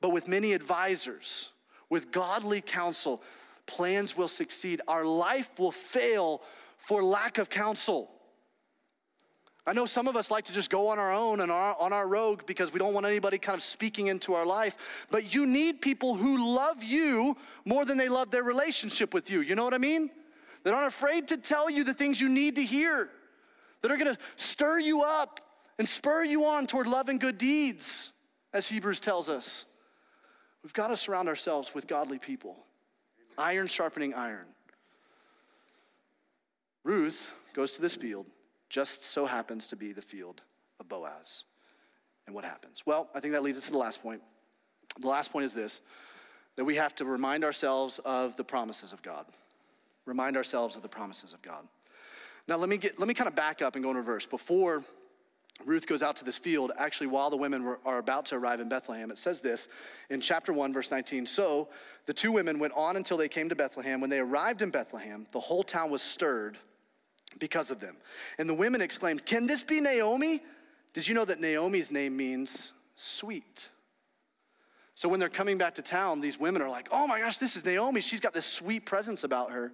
But with many advisors, with godly counsel, plans will succeed. Our life will fail for lack of counsel. I know some of us like to just go on our own and our, on our rogue because we don't want anybody kind of speaking into our life. But you need people who love you more than they love their relationship with you. You know what I mean? That aren't afraid to tell you the things you need to hear, that are gonna stir you up and spur you on toward love and good deeds, as Hebrews tells us. We've got to surround ourselves with godly people, iron sharpening iron. Ruth goes to this field just so happens to be the field of Boaz. And what happens? Well, I think that leads us to the last point. The last point is this that we have to remind ourselves of the promises of God. Remind ourselves of the promises of God. Now, let me, get, let me kind of back up and go in reverse. Before Ruth goes out to this field, actually, while the women were, are about to arrive in Bethlehem, it says this in chapter 1, verse 19. So the two women went on until they came to Bethlehem. When they arrived in Bethlehem, the whole town was stirred because of them. And the women exclaimed, Can this be Naomi? Did you know that Naomi's name means sweet? So when they're coming back to town, these women are like, Oh my gosh, this is Naomi. She's got this sweet presence about her.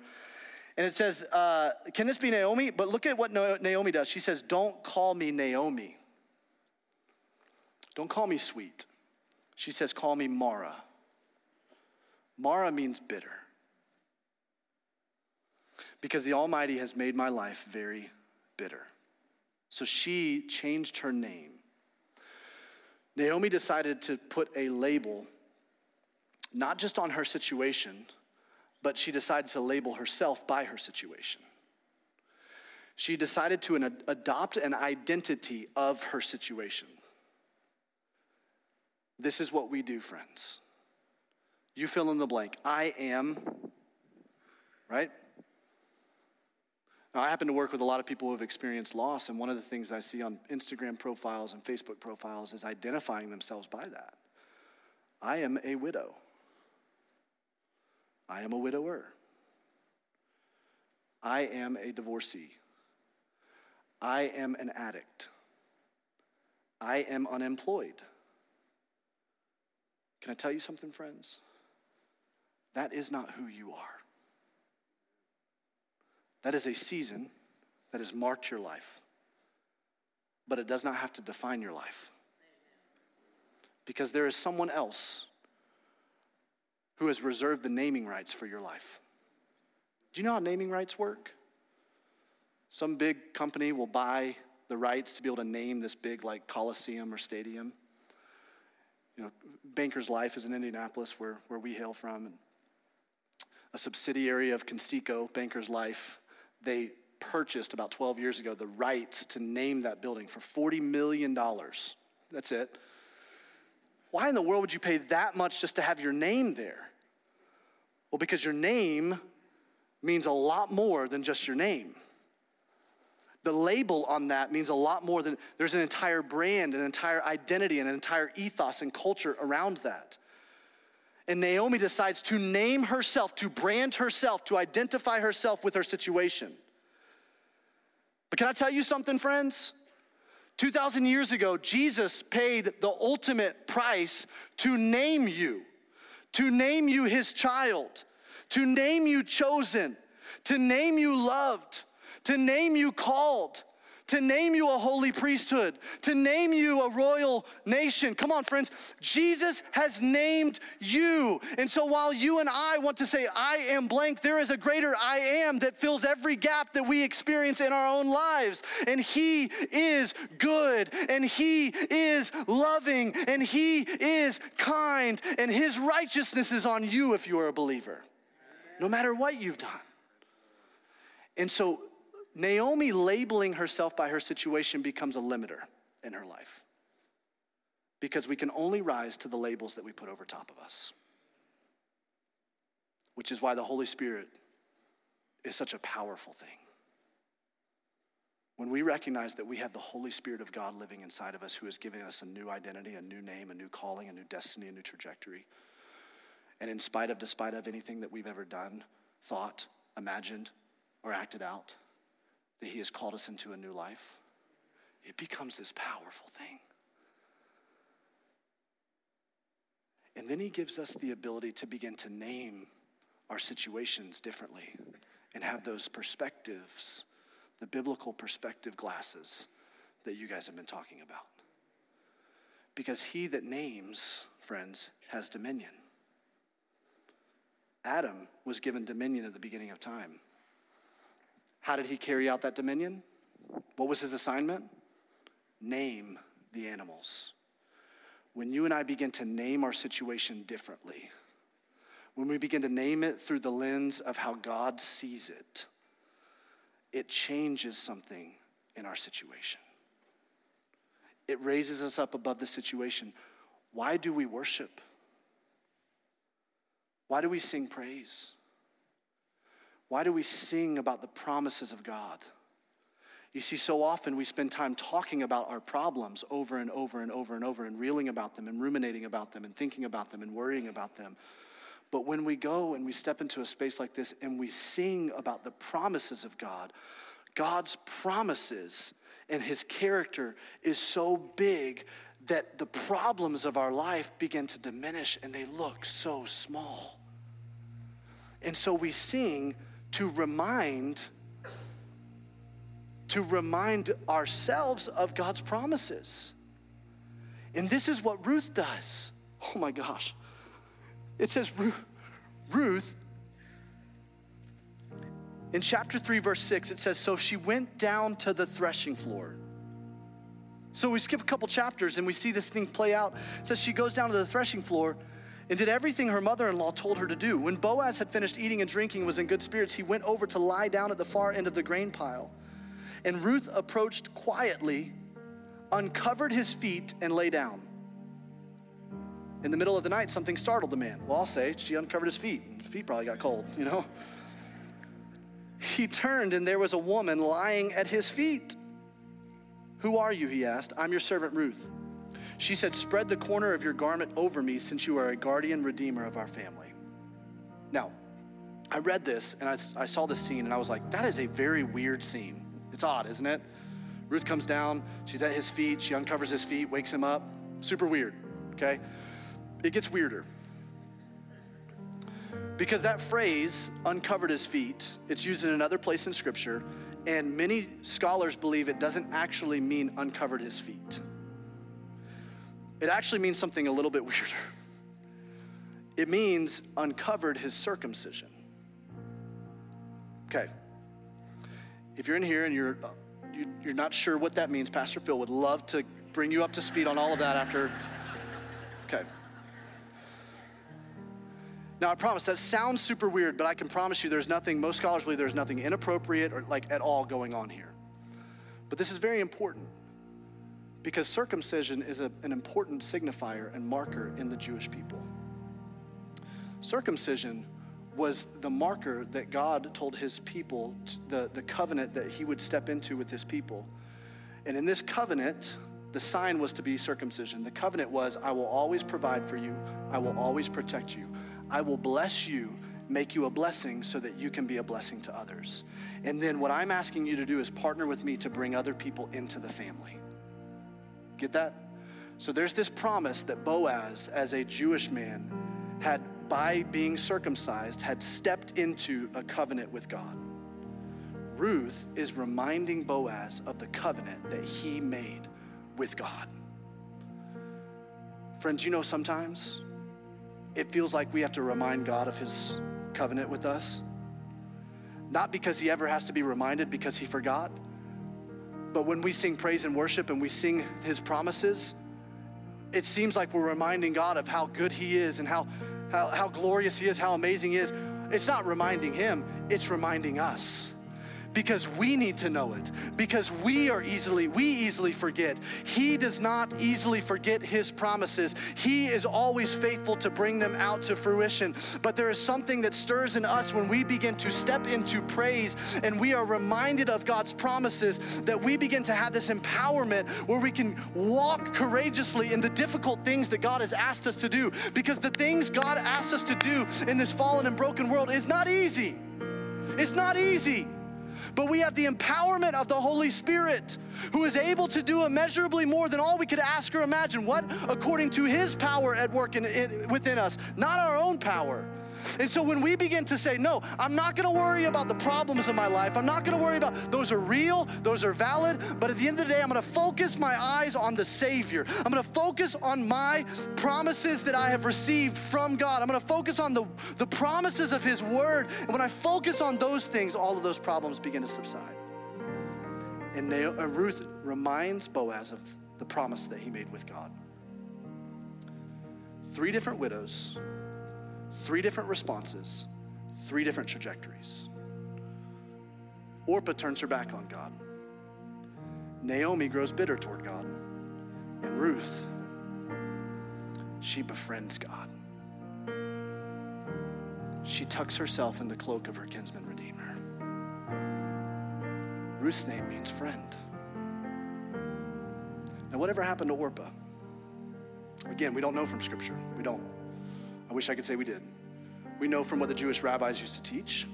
And it says, uh, Can this be Naomi? But look at what Naomi does. She says, Don't call me Naomi. Don't call me sweet. She says, Call me Mara. Mara means bitter because the Almighty has made my life very bitter. So she changed her name. Naomi decided to put a label not just on her situation, but she decided to label herself by her situation. She decided to an, adopt an identity of her situation. This is what we do, friends. You fill in the blank. I am, right? Now, I happen to work with a lot of people who have experienced loss, and one of the things I see on Instagram profiles and Facebook profiles is identifying themselves by that. I am a widow. I am a widower. I am a divorcee. I am an addict. I am unemployed. Can I tell you something, friends? That is not who you are. That is a season that has marked your life, but it does not have to define your life. Because there is someone else who has reserved the naming rights for your life. Do you know how naming rights work? Some big company will buy the rights to be able to name this big, like, coliseum or stadium. You know, Banker's Life is in Indianapolis, where, where we hail from. And a subsidiary of Conseco, Banker's Life, they purchased about 12 years ago the rights to name that building for $40 million. That's it. Why in the world would you pay that much just to have your name there? Well, because your name means a lot more than just your name. The label on that means a lot more than there's an entire brand, an entire identity, and an entire ethos and culture around that. And Naomi decides to name herself, to brand herself, to identify herself with her situation. But can I tell you something, friends? 2,000 years ago, Jesus paid the ultimate price to name you, to name you his child, to name you chosen, to name you loved, to name you called, to name you a holy priesthood, to name you a royal nation. Come on, friends. Jesus has named you. And so while you and I want to say, I am blank, there is a greater I am that fills every gap that we experience in our own lives. And He is good, and He is loving, and He is kind, and His righteousness is on you if you are a believer, no matter what you've done. And so Naomi labeling herself by her situation becomes a limiter in her life because we can only rise to the labels that we put over top of us. Which is why the Holy Spirit is such a powerful thing. When we recognize that we have the Holy Spirit of God living inside of us who is giving us a new identity, a new name, a new calling, a new destiny, a new trajectory. And in spite of, despite of anything that we've ever done, thought, imagined, or acted out, that He has called us into a new life, it becomes this powerful thing. And then He gives us the ability to begin to name our situations differently and have those perspectives, the biblical perspective glasses that you guys have been talking about. Because he that names, friends, has dominion. Adam was given dominion at the beginning of time. How did he carry out that dominion? What was his assignment? Name the animals. When you and I begin to name our situation differently, when we begin to name it through the lens of how God sees it, it changes something in our situation. It raises us up above the situation. Why do we worship? Why do we sing praise? Why do we sing about the promises of God? You see, so often we spend time talking about our problems over and over and over and over and reeling about them and ruminating about them and thinking about them and worrying about them. But when we go and we step into a space like this and we sing about the promises of God, God's promises and his character is so big that the problems of our life begin to diminish and they look so small. And so we sing to remind to remind ourselves of God's promises. And this is what Ruth does. Oh my gosh. It says Ruth in chapter 3 verse 6 it says so she went down to the threshing floor. So we skip a couple chapters and we see this thing play out. It says she goes down to the threshing floor and did everything her mother in law told her to do. When Boaz had finished eating and drinking, was in good spirits, he went over to lie down at the far end of the grain pile. And Ruth approached quietly, uncovered his feet, and lay down. In the middle of the night, something startled the man. Well, I'll say she uncovered his feet. And his feet probably got cold, you know? He turned, and there was a woman lying at his feet. Who are you? He asked. I'm your servant Ruth. She said, Spread the corner of your garment over me since you are a guardian redeemer of our family. Now, I read this and I, I saw this scene and I was like, that is a very weird scene. It's odd, isn't it? Ruth comes down, she's at his feet, she uncovers his feet, wakes him up. Super weird, okay? It gets weirder. Because that phrase, uncovered his feet, it's used in another place in Scripture, and many scholars believe it doesn't actually mean uncovered his feet. It actually means something a little bit weirder. It means uncovered his circumcision. Okay. If you're in here and you're, uh, you're not sure what that means, Pastor Phil would love to bring you up to speed on all of that after. Okay. Now, I promise that sounds super weird, but I can promise you there's nothing, most scholars believe there's nothing inappropriate or like at all going on here. But this is very important because circumcision is a, an important signifier and marker in the Jewish people. Circumcision was the marker that God told his people, the, the covenant that he would step into with his people. And in this covenant, the sign was to be circumcision. The covenant was, I will always provide for you, I will always protect you, I will bless you, make you a blessing so that you can be a blessing to others. And then what I'm asking you to do is partner with me to bring other people into the family. Get that? So there's this promise that Boaz, as a Jewish man, had by being circumcised, had stepped into a covenant with God. Ruth is reminding Boaz of the covenant that he made with God. Friends, you know, sometimes it feels like we have to remind God of his covenant with us. Not because he ever has to be reminded because he forgot, but when we sing praise and worship and we sing his promises, it seems like we're reminding God of how good he is and how how, how glorious He is, how amazing He is. It's not reminding Him, it's reminding us because we need to know it. Because we are easily we easily forget. He does not easily forget his promises. He is always faithful to bring them out to fruition. But there is something that stirs in us when we begin to step into praise and we are reminded of God's promises that we begin to have this empowerment where we can walk courageously in the difficult things that God has asked us to do. Because the things God asks us to do in this fallen and broken world is not easy. It's not easy but we have the empowerment of the Holy Spirit who is able to do immeasurably more than all we could ask or imagine. What? According to his power at work in, in, within us, not our own power. And so when we begin to say, no, I'm not gonna worry about the problems of my life, I'm not gonna worry about those are real, those are valid, but at the end of the day, I'm gonna focus my eyes on the Savior. I'm gonna focus on my promises that I have received from God. I'm gonna focus on the, the promises of His Word. And when I focus on those things, all of those problems begin to subside. And uh, Ruth reminds Boaz of the promise that he made with God. Three different widows Three different responses, three different trajectories. Orpah turns her back on God. Naomi grows bitter toward God. And Ruth, she befriends God. She tucks herself in the cloak of her kinsman redeemer. Ruth's name means friend. Now, whatever happened to Orpah? Again, we don't know from Scripture. We don't. I wish I could say we did. We know from what the Jewish rabbis used to teach.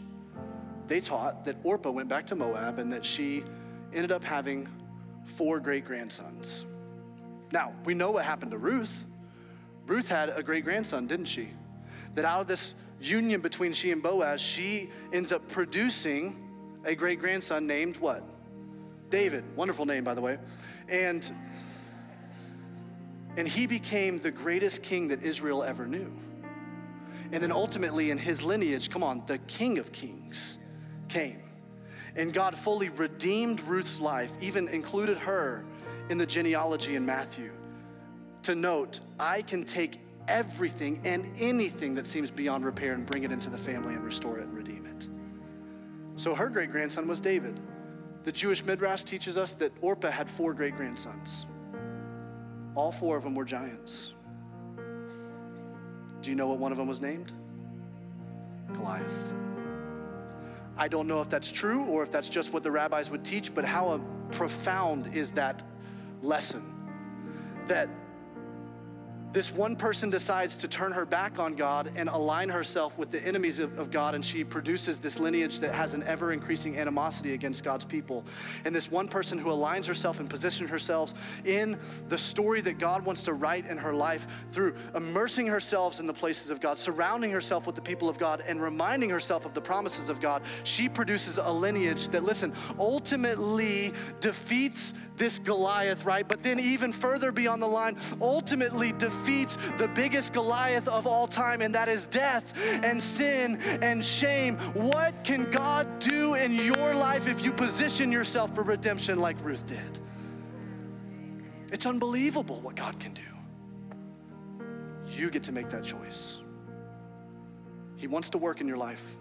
They taught that Orpah went back to Moab and that she ended up having four great grandsons. Now, we know what happened to Ruth. Ruth had a great grandson, didn't she? That out of this union between she and Boaz, she ends up producing a great grandson named what? David. Wonderful name, by the way. And and he became the greatest king that Israel ever knew. And then ultimately, in his lineage, come on, the King of Kings came. And God fully redeemed Ruth's life, even included her in the genealogy in Matthew. To note, I can take everything and anything that seems beyond repair and bring it into the family and restore it and redeem it. So her great grandson was David. The Jewish Midrash teaches us that Orpah had four great grandsons. All four of them were giants. Do you know what one of them was named? Goliath. I don't know if that's true or if that's just what the rabbis would teach, but how profound is that lesson? That this one person decides to turn her back on God and align herself with the enemies of, of, God, and she produces this lineage that has an ever increasing animosity against God's people. And this one person who aligns herself and positions herself in the story that God wants to write in her life through immersing herself in the places of God, surrounding herself with the people of God, and reminding herself of the promises of God, she produces a lineage that, listen, ultimately defeats this Goliath, right? But then, even further beyond the line, ultimately defeats the biggest Goliath of all time, and that is death and sin and shame. What can God do in your life if you position yourself for redemption like Ruth did? It's unbelievable what God can do. You get to make that choice. He wants to work in your life.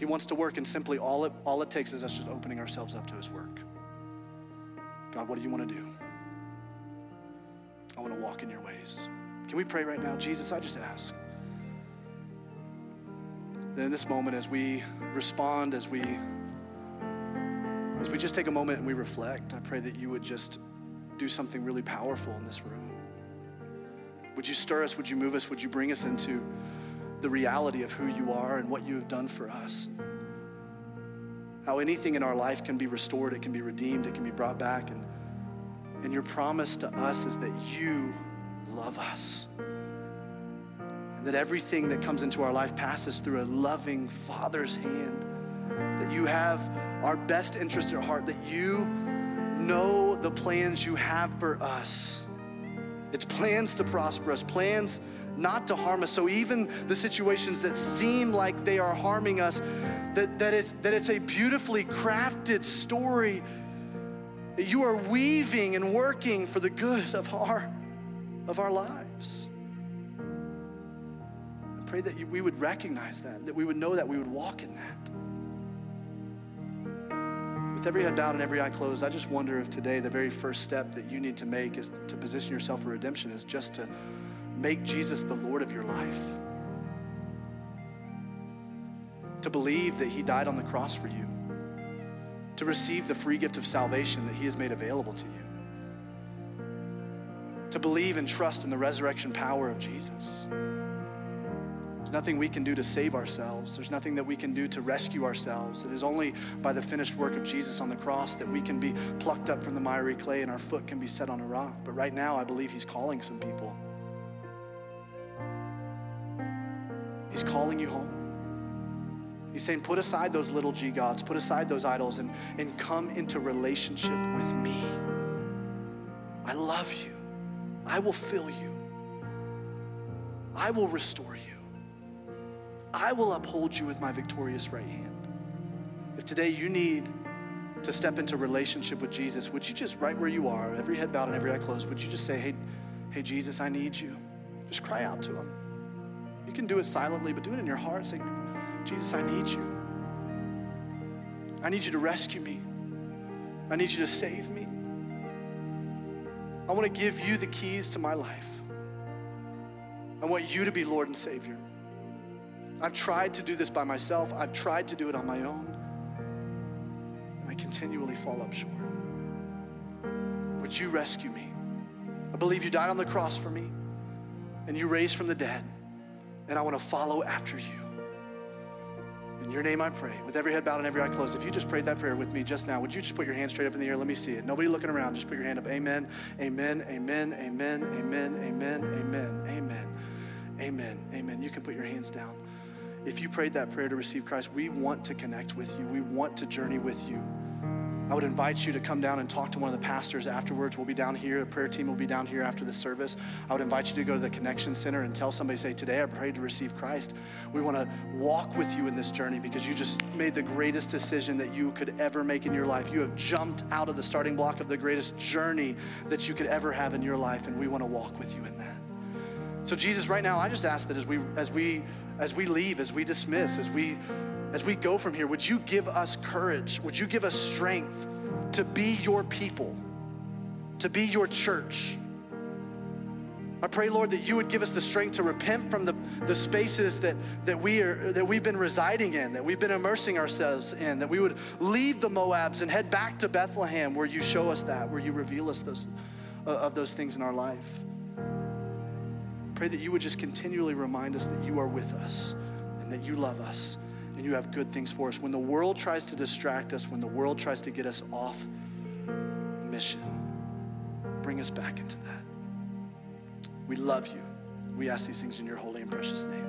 He wants to work, and simply all it, all it takes is us just opening ourselves up to His work. God, what do you want to do? I want to walk in your ways. Can we pray right now? Jesus, I just ask that in this moment, as we respond, as we as we just take a moment and we reflect, I pray that you would just do something really powerful in this room. Would you stir us? Would you move us? Would you bring us into the reality of who you are and what you have done for us. How anything in our life can be restored, it can be redeemed, it can be brought back. And, and your promise to us is that you love us. And that everything that comes into our life passes through a loving Father's hand. That you have our best interest at heart, that you know the plans you have for us. It's plans to prosper us, plans not to harm us. So even the situations that seem like they are harming us, that, that, it's, that it's a beautifully crafted story that you are weaving and working for the good of our, of our lives. I pray that you, we would recognize that, that we would know that, we would walk in that. With every head bowed and every eye closed, I just wonder if today the very first step that you need to make is to position yourself for redemption is just to make Jesus the Lord of your life. To believe that He died on the cross for you. To receive the free gift of salvation that He has made available to you. To believe and trust in the resurrection power of Jesus. There's nothing we can do to save ourselves. There's nothing that we can do to rescue ourselves. It is only by the finished work of Jesus on the cross that we can be plucked up from the miry clay and our foot can be set on a rock. But right now, I believe He's calling some people. He's calling you home. He's saying, put aside those little g gods, put aside those idols, and, and come into relationship with me. I love you. I will fill you. I will restore you. I will uphold you with my victorious right hand. If today you need to step into relationship with Jesus, would you just, right where you are, every head bowed and every eye closed, would you just say, hey, hey, Jesus, I need you? Just cry out to him. You can do it silently, but do it in your heart. Say, Jesus, I need you. I need you to rescue me. I need you to save me. I want to give you the keys to my life. I want you to be Lord and Savior. I've tried to do this by myself, I've tried to do it on my own. And I continually fall up short. Would you rescue me? I believe you died on the cross for me and you raised from the dead and I want to follow after you. In your name I pray. With every head bowed and every eye closed, if you just prayed that prayer with me just now, would you just put your hand straight up in the air? Let me see it. Nobody looking around. Just put your hand up. Amen. Amen. Amen. Amen. Amen. Amen. Amen. Amen. Amen. Amen. You can put your hands down. If you prayed that prayer to receive Christ, we want to connect with you. We want to journey with you. I would invite you to come down and talk to one of the pastors afterwards. We'll be down here. A prayer team will be down here after the service. I would invite you to go to the Connection Center and tell somebody, say, Today I prayed to receive Christ. We want to walk with you in this journey because you just made the greatest decision that you could ever make in your life. You have jumped out of the starting block of the greatest journey that you could ever have in your life, and we want to walk with you in that. So, Jesus, right now, I just ask that as we as we as we leave, as we dismiss, as we as we go from here, would you give us courage? Would you give us strength to be your people, to be your church? I pray, Lord, that you would give us the strength to repent from the, the spaces that, that, we are, that we've been residing in, that we've been immersing ourselves in, that we would leave the Moabs and head back to Bethlehem where you show us that, where you reveal us those, uh, of those things in our life. Pray that you would just continually remind us that you are with us and that you love us and you have good things for us. When the world tries to distract us, when the world tries to get us off mission, bring us back into that. We love you. We ask these things in your holy and precious name.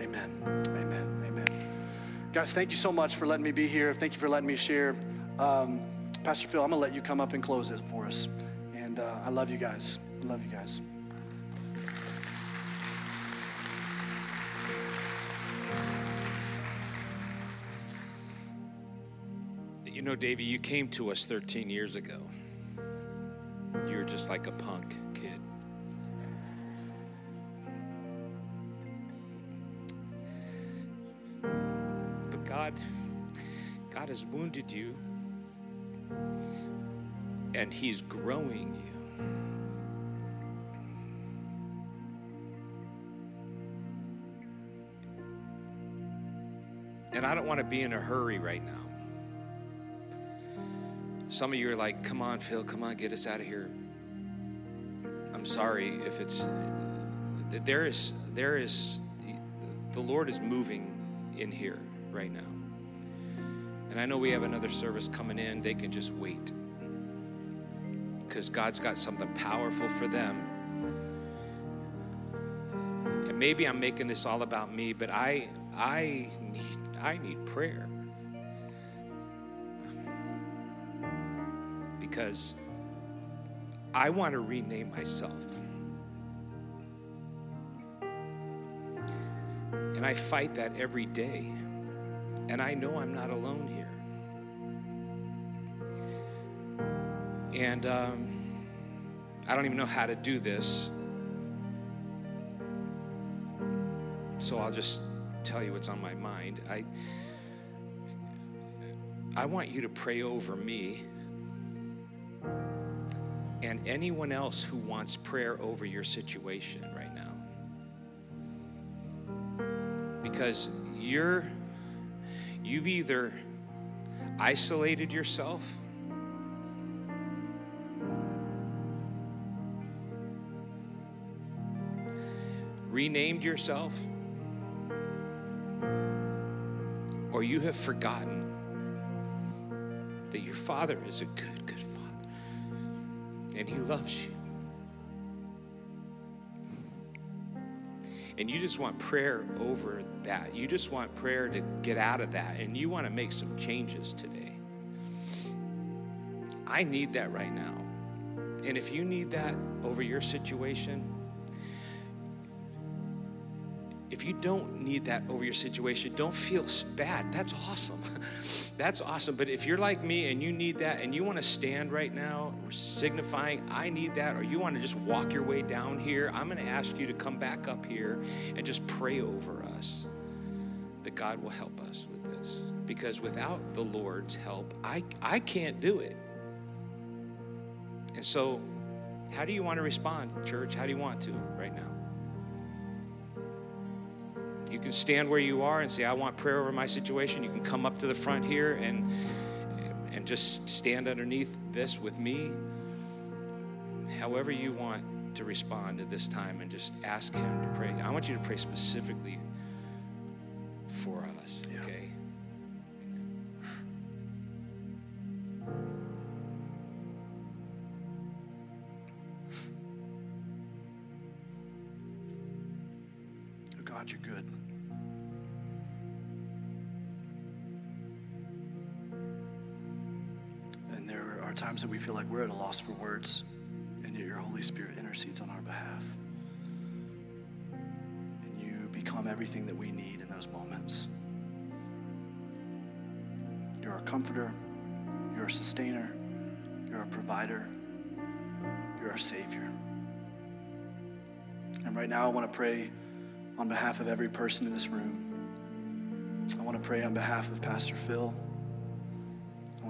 Amen. Amen. Amen. Guys, thank you so much for letting me be here. Thank you for letting me share. Um, Pastor Phil, I'm going to let you come up and close it for us. And uh, I love you guys. I love you guys. You know, Davey, you came to us 13 years ago. You were just like a punk kid. But God, God has wounded you, and He's growing you. And I don't want to be in a hurry right now. Some of you are like, come on, Phil, come on, get us out of here. I'm sorry if it's, there is, there is, the Lord is moving in here right now. And I know we have another service coming in, they can just wait. Because God's got something powerful for them. And maybe I'm making this all about me, but I I need I need prayer. Because I want to rename myself. And I fight that every day. And I know I'm not alone here. And um, I don't even know how to do this. So I'll just tell you what's on my mind. I, I want you to pray over me and anyone else who wants prayer over your situation right now. Because you're you've either isolated yourself renamed yourself or you have forgotten that your father is a good and he loves you and you just want prayer over that. You just want prayer to get out of that, and you want to make some changes today. I need that right now. And if you need that over your situation, if you don't need that over your situation, don't feel bad. That's awesome. That's awesome. But if you're like me and you need that and you want to stand right now, signifying, I need that, or you want to just walk your way down here, I'm going to ask you to come back up here and just pray over us that God will help us with this. Because without the Lord's help, I, I can't do it. And so, how do you want to respond, church? How do you want to right now? You can stand where you are and say, I want prayer over my situation. You can come up to the front here and, and just stand underneath this with me. However, you want to respond at this time and just ask Him to pray. I want you to pray specifically for us, okay? We feel like we're at a loss for words, and yet your Holy Spirit intercedes on our behalf. And you become everything that we need in those moments. You're our comforter, you're our sustainer, you're our provider, you're our Savior. And right now, I want to pray on behalf of every person in this room. I want to pray on behalf of Pastor Phil.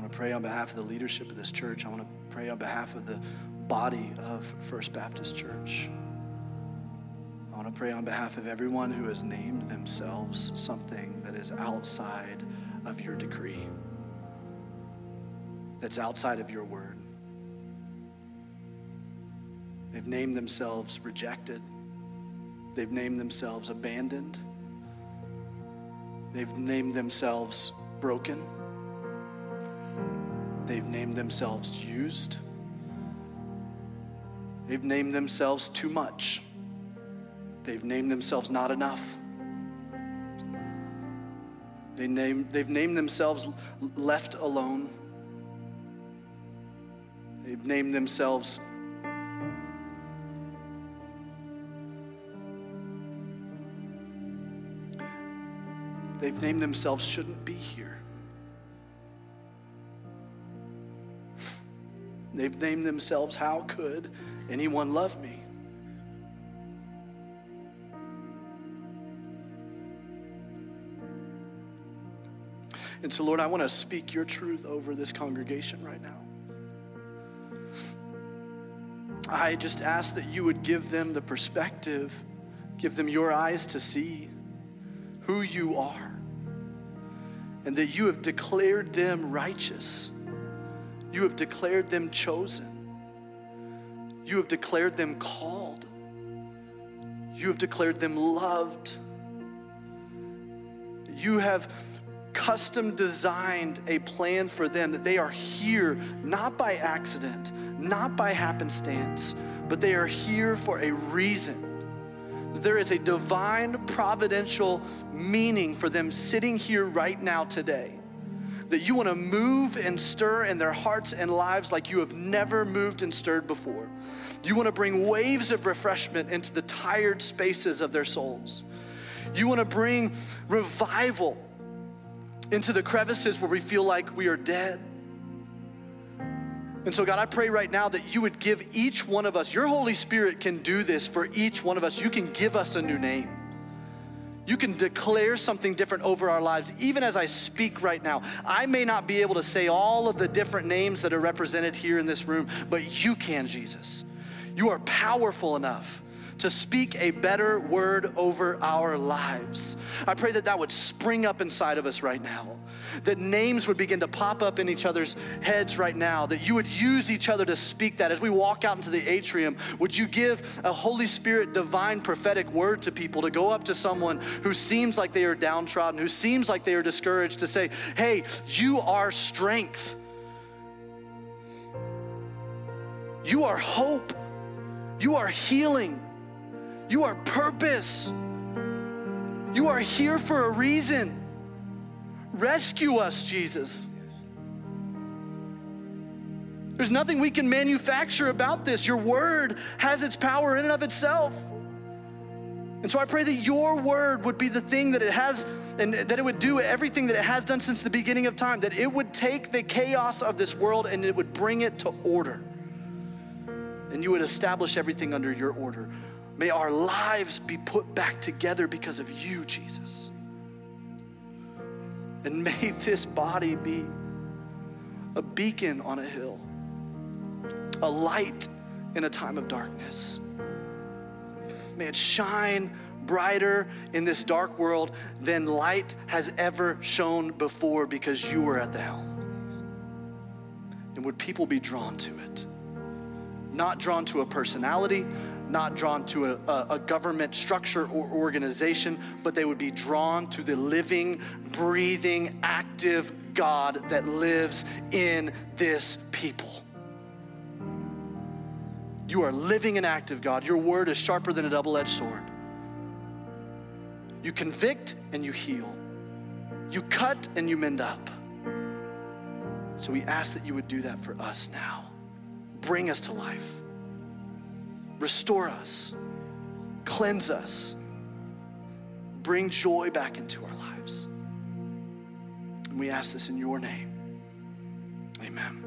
I want to pray on behalf of the leadership of this church. I want to pray on behalf of the body of First Baptist Church. I want to pray on behalf of everyone who has named themselves something that is outside of your decree, that's outside of your word. They've named themselves rejected. They've named themselves abandoned. They've named themselves broken. They've named themselves used. They've named themselves too much. They've named themselves not enough. They name, they've named themselves left alone. They've named themselves they've named themselves shouldn't be here. They've named themselves, How could anyone love me? And so, Lord, I want to speak your truth over this congregation right now. I just ask that you would give them the perspective, give them your eyes to see who you are, and that you have declared them righteous. You have declared them chosen. You have declared them called. You have declared them loved. You have custom designed a plan for them that they are here not by accident, not by happenstance, but they are here for a reason. There is a divine providential meaning for them sitting here right now today. That you want to move and stir in their hearts and lives like you have never moved and stirred before. You want to bring waves of refreshment into the tired spaces of their souls. You want to bring revival into the crevices where we feel like we are dead. And so, God, I pray right now that you would give each one of us, your Holy Spirit can do this for each one of us. You can give us a new name. You can declare something different over our lives. Even as I speak right now, I may not be able to say all of the different names that are represented here in this room, but you can, Jesus. You are powerful enough to speak a better word over our lives. I pray that that would spring up inside of us right now, that names would begin to pop up in each other's heads right now, that you would use each other to speak that. As we walk out into the atrium, would you give a Holy Spirit divine prophetic word to people to go up to someone who seems like they are downtrodden, who seems like they are discouraged, to say, hey, you are strength. You are hope. You are healing. You are purpose. You are here for a reason. Rescue us, Jesus. There's nothing we can manufacture about this. Your word has its power in and of itself. And so I pray that your word would be the thing that it has and that it would do everything that it has done since the beginning of time, that it would take the chaos of this world and it would bring it to order. And you would establish everything under your order. May our lives be put back together because of you, Jesus. And may this body be a beacon on a hill, a light in a time of darkness. May it shine brighter in this dark world than light has ever shone before because you were at the helm. And would people be drawn to it? Not drawn to a personality, not drawn to a, a, government structure or organization, but they would be drawn to the living, breathing, active God that lives in this people. You are living and active, God. Your word is sharper than a double edged sword. You convict and you heal, you cut and you mend up. So we ask that you would do that for us now. Bring us to life restore us, cleanse us, bring joy back into our lives. And we ask this in your name. Amen.